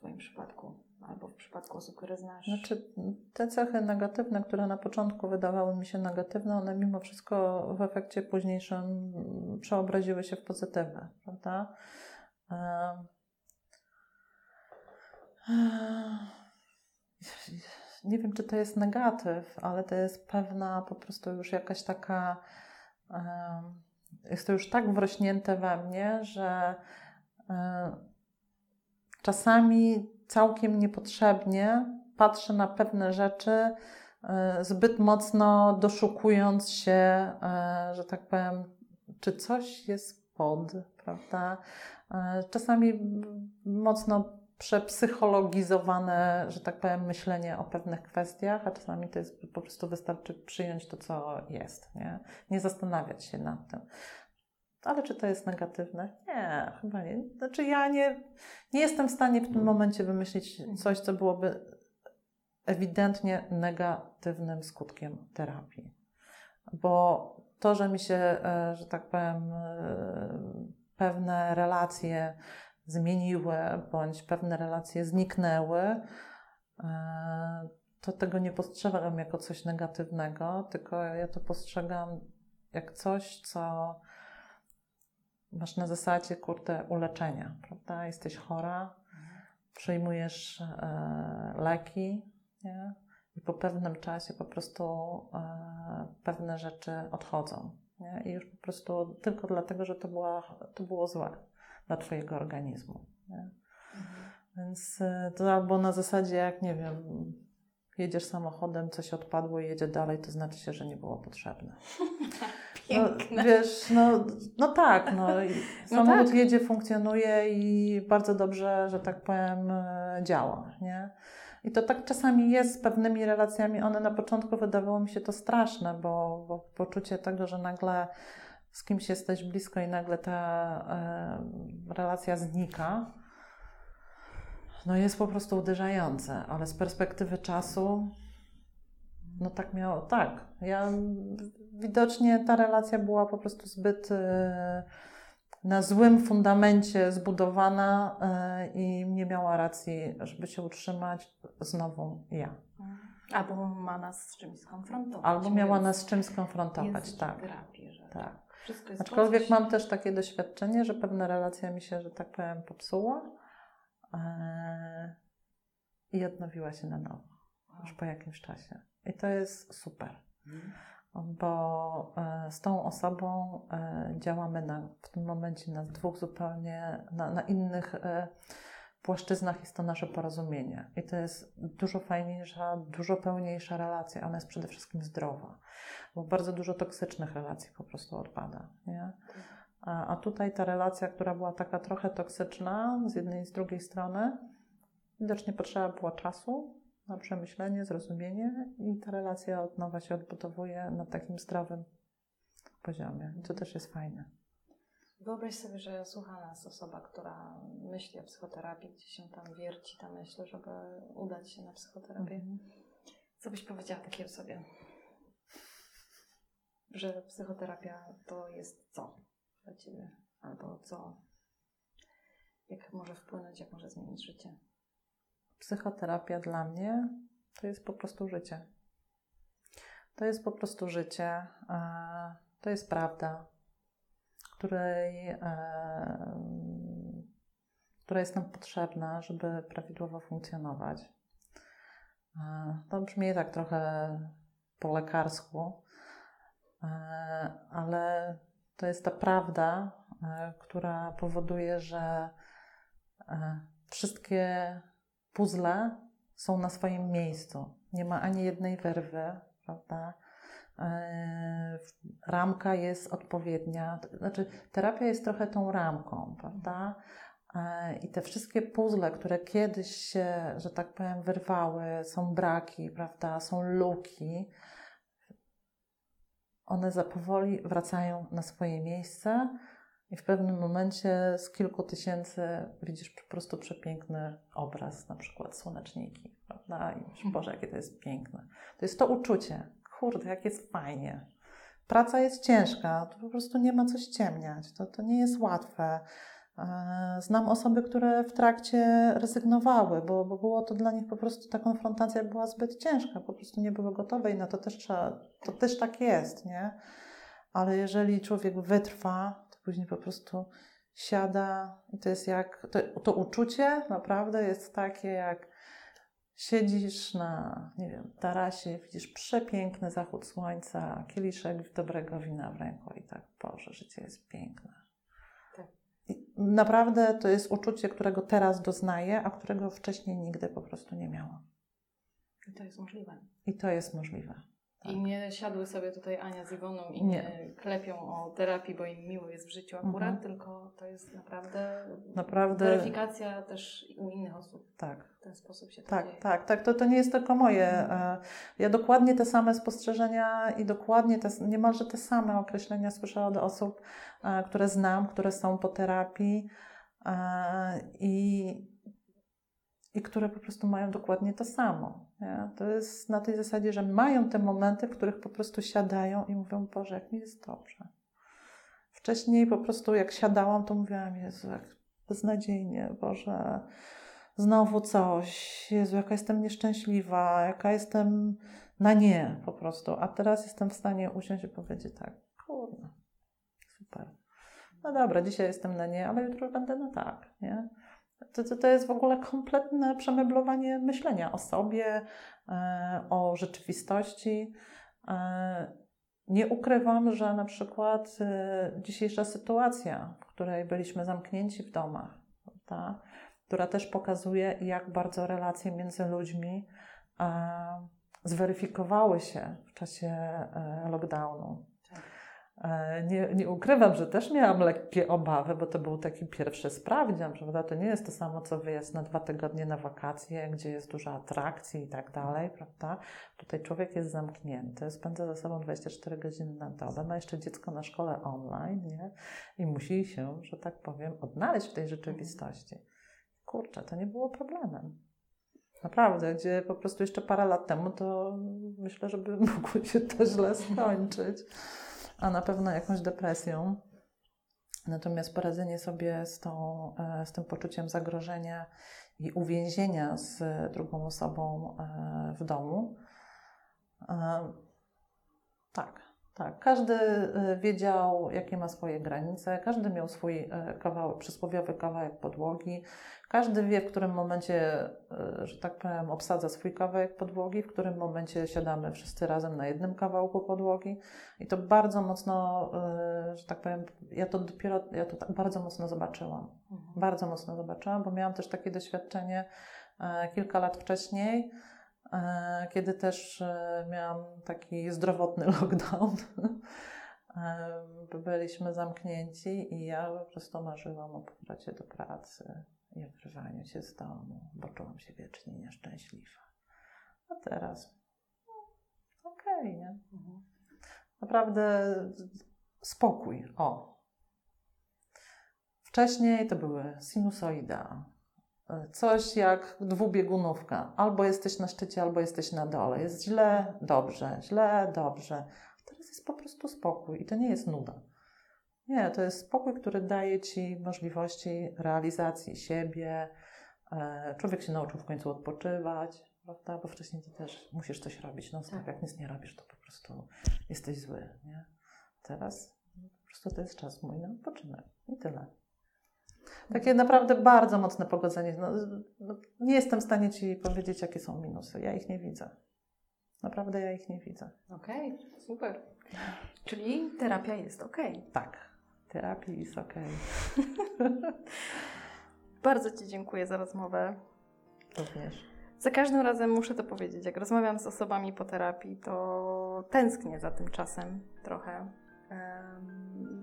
Twoim przypadku? Albo w przypadku osób, które znasz? Znaczy, te cechy negatywne, które na początku wydawały mi się negatywne, one mimo wszystko w efekcie późniejszym przeobraziły się w pozytywne, prawda? Nie wiem, czy to jest negatyw, ale to jest pewna po prostu już jakaś taka. Jest to już tak wrośnięte we mnie, że czasami całkiem niepotrzebnie patrzę na pewne rzeczy, e, zbyt mocno doszukując się, e, że tak powiem, czy coś jest pod, prawda? E, Czasami mocno przepsychologizowane, że tak powiem, myślenie o pewnych kwestiach, a czasami to jest po prostu wystarczy przyjąć to, co jest, nie? Nie zastanawiać się nad tym. Ale czy to jest negatywne? Nie, chyba nie. Znaczy ja nie, nie jestem w stanie w tym momencie wymyślić coś, co byłoby ewidentnie negatywnym skutkiem terapii. Bo to, że mi się, e, że tak powiem, e, pewne relacje zmieniły, bądź pewne relacje zniknęły, e, to tego nie postrzegam jako coś negatywnego, tylko ja to postrzegam jak coś, co masz na zasadzie, kurde, uleczenia, prawda? Jesteś chora, przyjmujesz e, leki, nie? I po pewnym czasie po prostu e, pewne rzeczy odchodzą, nie? I już po prostu tylko dlatego, że to, była, to było złe dla Twojego organizmu, nie? Więc e, to albo na zasadzie, jak nie wiem, jedziesz samochodem, coś odpadło i jedzie dalej, to znaczy się, że nie było potrzebne. <laughs> Piękne. No, wiesz, no, no tak, no, <laughs> i No samochód tak. jedzie, funkcjonuje i bardzo dobrze, że tak powiem, e, działa, nie? I to tak czasami jest z pewnymi relacjami. One na początku wydawało mi się to straszne, bo, bo poczucie tego, że nagle z kimś jesteś blisko i nagle ta e, relacja znika, no jest po prostu uderzające, ale z perspektywy czasu, no tak miało, tak. Ja widocznie ta relacja była po prostu zbyt e, na złym fundamencie zbudowana e, i nie miała racji, żeby się utrzymać znowu ja. Albo ma nas z czymś skonfrontować. Albo miała nas z czymś skonfrontować, tak. terapii, że tak. Wszystko jest Aczkolwiek coś. mam też takie doświadczenie, że pewna relacja mi się, że tak powiem, popsuła. E, i odnowiła się na nowo, już po jakimś czasie. I to jest super, bo e, z tą osobą e, działamy na, w tym momencie na dwóch zupełnie, na, na innych e, płaszczyznach jest to nasze porozumienie. I to jest dużo fajniejsza, dużo pełniejsza relacja. Ona jest przede wszystkim zdrowa, bo bardzo dużo toksycznych relacji po prostu odpada. Nie? A, a tutaj ta relacja, która była taka trochę toksyczna z jednej i z drugiej strony, widocznie potrzeba było czasu na przemyślenie, zrozumienie i ta relacja od nowa się odbudowuje na takim zdrowym poziomie. To też jest fajne. Wyobraź sobie, że słucha nas osoba, która myśli o psychoterapii, gdzie się tam wierci ta myśl, żeby udać się na psychoterapię. Mhm. Co byś powiedziała takiej osobie? Że psychoterapia to jest co dla Ciebie? Albo co? Jak może wpłynąć, jak może zmienić życie? Psychoterapia dla mnie to jest po prostu życie. To jest po prostu życie. To jest prawda której, e, która jest nam potrzebna, żeby prawidłowo funkcjonować. E, to brzmi tak trochę po lekarsku, e, ale to jest ta prawda, która powoduje, że wszystkie puzzle są na swoim miejscu. Nie ma ani jednej werwy, prawda? E, ramka jest odpowiednia. Znaczy, terapia jest trochę tą ramką, prawda? E, I te wszystkie puzzle, które kiedyś się, że tak powiem, wyrwały, są braki, prawda, są luki, one powoli wracają na swoje miejsce i w pewnym momencie z kilku tysięcy widzisz po prostu przepiękny obraz, na przykład słoneczniki, prawda? I myślisz, Boże, jakie to jest piękne. To jest to uczucie, kurde, jak jest fajnie. Praca jest ciężka, to po prostu nie ma co ściemniać, to, to nie jest łatwe. Znam osoby, które w trakcie rezygnowały, bo, bo było to dla nich po prostu ta konfrontacja była zbyt ciężka, po prostu nie były gotowe i na to też trzeba, to też tak jest, nie? Ale jeżeli człowiek wytrwa, później po prostu siada i to jest jak, to, to uczucie naprawdę jest takie jak Siedzisz na, nie wiem, tarasie, widzisz przepiękny zachód słońca, kieliszek dobrego wina w ręku i tak, Boże, życie jest piękne. Tak. I naprawdę to jest uczucie, którego teraz doznaję, a którego wcześniej nigdy po prostu nie miałam. I to jest możliwe. I to jest możliwe. Tak. I nie siadły sobie tutaj Ania z Iwoną i nie, nie klepią o terapii, bo im miło jest w życiu akurat, mhm. tylko to jest naprawdę, naprawdę weryfikacja też u innych osób. Tak. W ten sposób się to tak, dzieje. Tak, tak. To, to nie jest tylko moje. Mhm. E, ja dokładnie te same spostrzeżenia i dokładnie te, niemalże te same określenia słyszę od osób, e, które znam, które są po terapii e, i i które po prostu mają dokładnie to samo. Nie? To jest na tej zasadzie, że mają te momenty, w których po prostu siadają i mówią, Boże, jak mi jest dobrze. Wcześniej po prostu jak siadałam, to mówiłam, Jezu, jak beznadziejnie, Boże, znowu coś, Jezu, jaka jestem nieszczęśliwa, jaka jestem na nie po prostu. A teraz jestem w stanie usiąść i powiedzieć tak, kurde, super. No dobra, dzisiaj jestem na nie, ale jutro będę na tak, nie? To, to, jest w ogóle kompletne przemeblowanie myślenia o sobie, e, o rzeczywistości. E, nie ukrywam, że na przykład e, dzisiejsza sytuacja, w której byliśmy zamknięci w domach, prawda, która też pokazuje, jak bardzo relacje między ludźmi zweryfikowały się w czasie lockdownu. E, nie, nie ukrywam, że też miałam lekkie obawy, bo to był taki pierwszy sprawdzian, prawda? To nie jest to samo, co wyjazd na dwa tygodnie na wakacje, gdzie jest dużo atrakcji i tak dalej, prawda? Tutaj człowiek jest zamknięty, spędza ze sobą 24 godziny na dobę, ma jeszcze dziecko na szkole online, nie? I musi się, że tak powiem, odnaleźć w tej rzeczywistości. Kurczę, to nie było problemem. Naprawdę, gdzie po prostu jeszcze parę lat temu to myślę, że by <laughs> mogło się to źle skończyć a na pewno jakąś depresją. Natomiast poradzenie sobie z, tą, e, z tym poczuciem zagrożenia i uwięzienia z drugą osobą e, w domu, e, tak, Tak, każdy y, wiedział, jakie ma swoje granice, każdy miał swój y, kawałek, przysłowiowy kawałek podłogi, każdy wie, w którym momencie, y, że tak powiem, obsadza swój kawałek podłogi, w którym momencie siadamy wszyscy razem na jednym kawałku podłogi. I to bardzo mocno, że tak powiem, ja to dopiero, ja to tak bardzo mocno zobaczyłam. Mhm. Bardzo mocno zobaczyłam, bo miałam też takie doświadczenie kilka lat wcześniej kiedy też e, miałam taki zdrowotny <laughs> lockdown. E, byliśmy zamknięci i ja po prostu marzyłam o powrocie do pracy i o wyrwaniu się z domu, bo czułam się wiecznie nieszczęśliwa. A teraz no, okej, okay, nie? Mhm. Naprawdę spokój. O. Wcześniej to były sinusoida, coś jak dwubiegunówka. Albo jesteś na szczycie, albo jesteś na dole. Jest źle, dobrze, źle, dobrze. Teraz jest po prostu spokój i to nie jest nuda. Nie, to jest spokój, który daje ci możliwości realizacji siebie. E, człowiek się nauczył w końcu odpoczywać, prawda? Bo wcześniej ty też musisz coś robić. No tak. jak nic nie robisz, to po prostu jesteś zły, nie? Teraz po prostu to jest czas mój na odpoczynek i tyle. Takie naprawdę bardzo mocne pogodzenie. No, no, nie jestem w stanie Ci powiedzieć, jakie są minusy. Ja ich nie widzę. Naprawdę ja ich nie widzę. Okej, okay, super. Czyli terapia jest ok. Tak, terapia jest ok. <laughs> bardzo Ci dziękuję za rozmowę. Również. Za każdym razem muszę to powiedzieć. Jak rozmawiam z osobami po terapii, to tęsknię za tym czasem trochę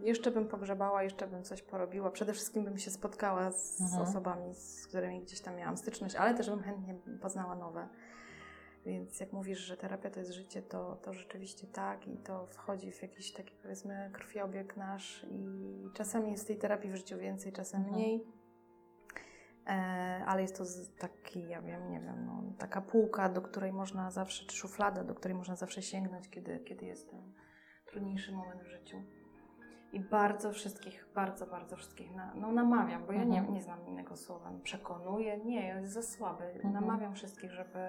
jeszcze bym pogrzebała, jeszcze bym coś porobiła. Przede wszystkim bym się spotkała z, mhm. osobami, z którymi gdzieś tam miałam styczność, ale też bym chętnie poznała nowe. Więc jak mówisz, że terapia to jest życie, to, to rzeczywiście tak i to wchodzi w jakiś taki powiedzmy krwiobieg nasz i czasami jest tej terapii w życiu więcej, czasem mhm. mniej. E, ale jest to taki, ja wiem, nie wiem, no, taka półka, do której można zawsze, czy szuflada, do której można zawsze sięgnąć, kiedy, kiedy jest ten trudniejszy moment w życiu. I bardzo wszystkich, bardzo, bardzo wszystkich na, no, namawiam, bo mhm. ja nie, mhm. nie znam innego słowa. Przekonuję, nie, jest za słaby. Mhm. Namawiam wszystkich, żeby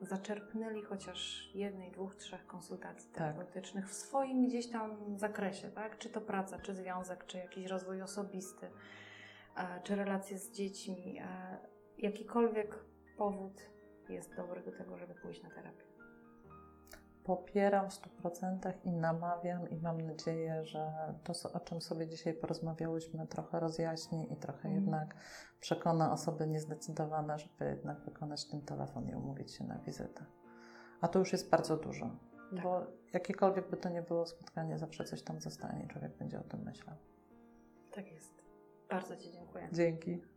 zaczerpnęli chociaż jednej, dwóch, trzech konsultacji tak. terapeutycznych w swoim gdzieś tam zakresie, tak? Czy to praca, czy związek, czy jakiś rozwój osobisty, e, czy relacje z dziećmi. E, jakikolwiek powód jest dobry do tego, żeby pójść na terapię popieram w 100% i namawiam i mam nadzieję, że to, o czym sobie dzisiaj porozmawiałyśmy, trochę rozjaśni i trochę mm. jednak przekona osoby niezdecydowane, żeby jednak wykonać ten telefon i umówić się na wizytę. A to już jest bardzo dużo, tak. bo jakiekolwiek by to nie było spotkanie, zawsze coś tam zostanie i człowiek będzie o tym myślał. Tak jest. Bardzo Ci dziękuję. Dzięki.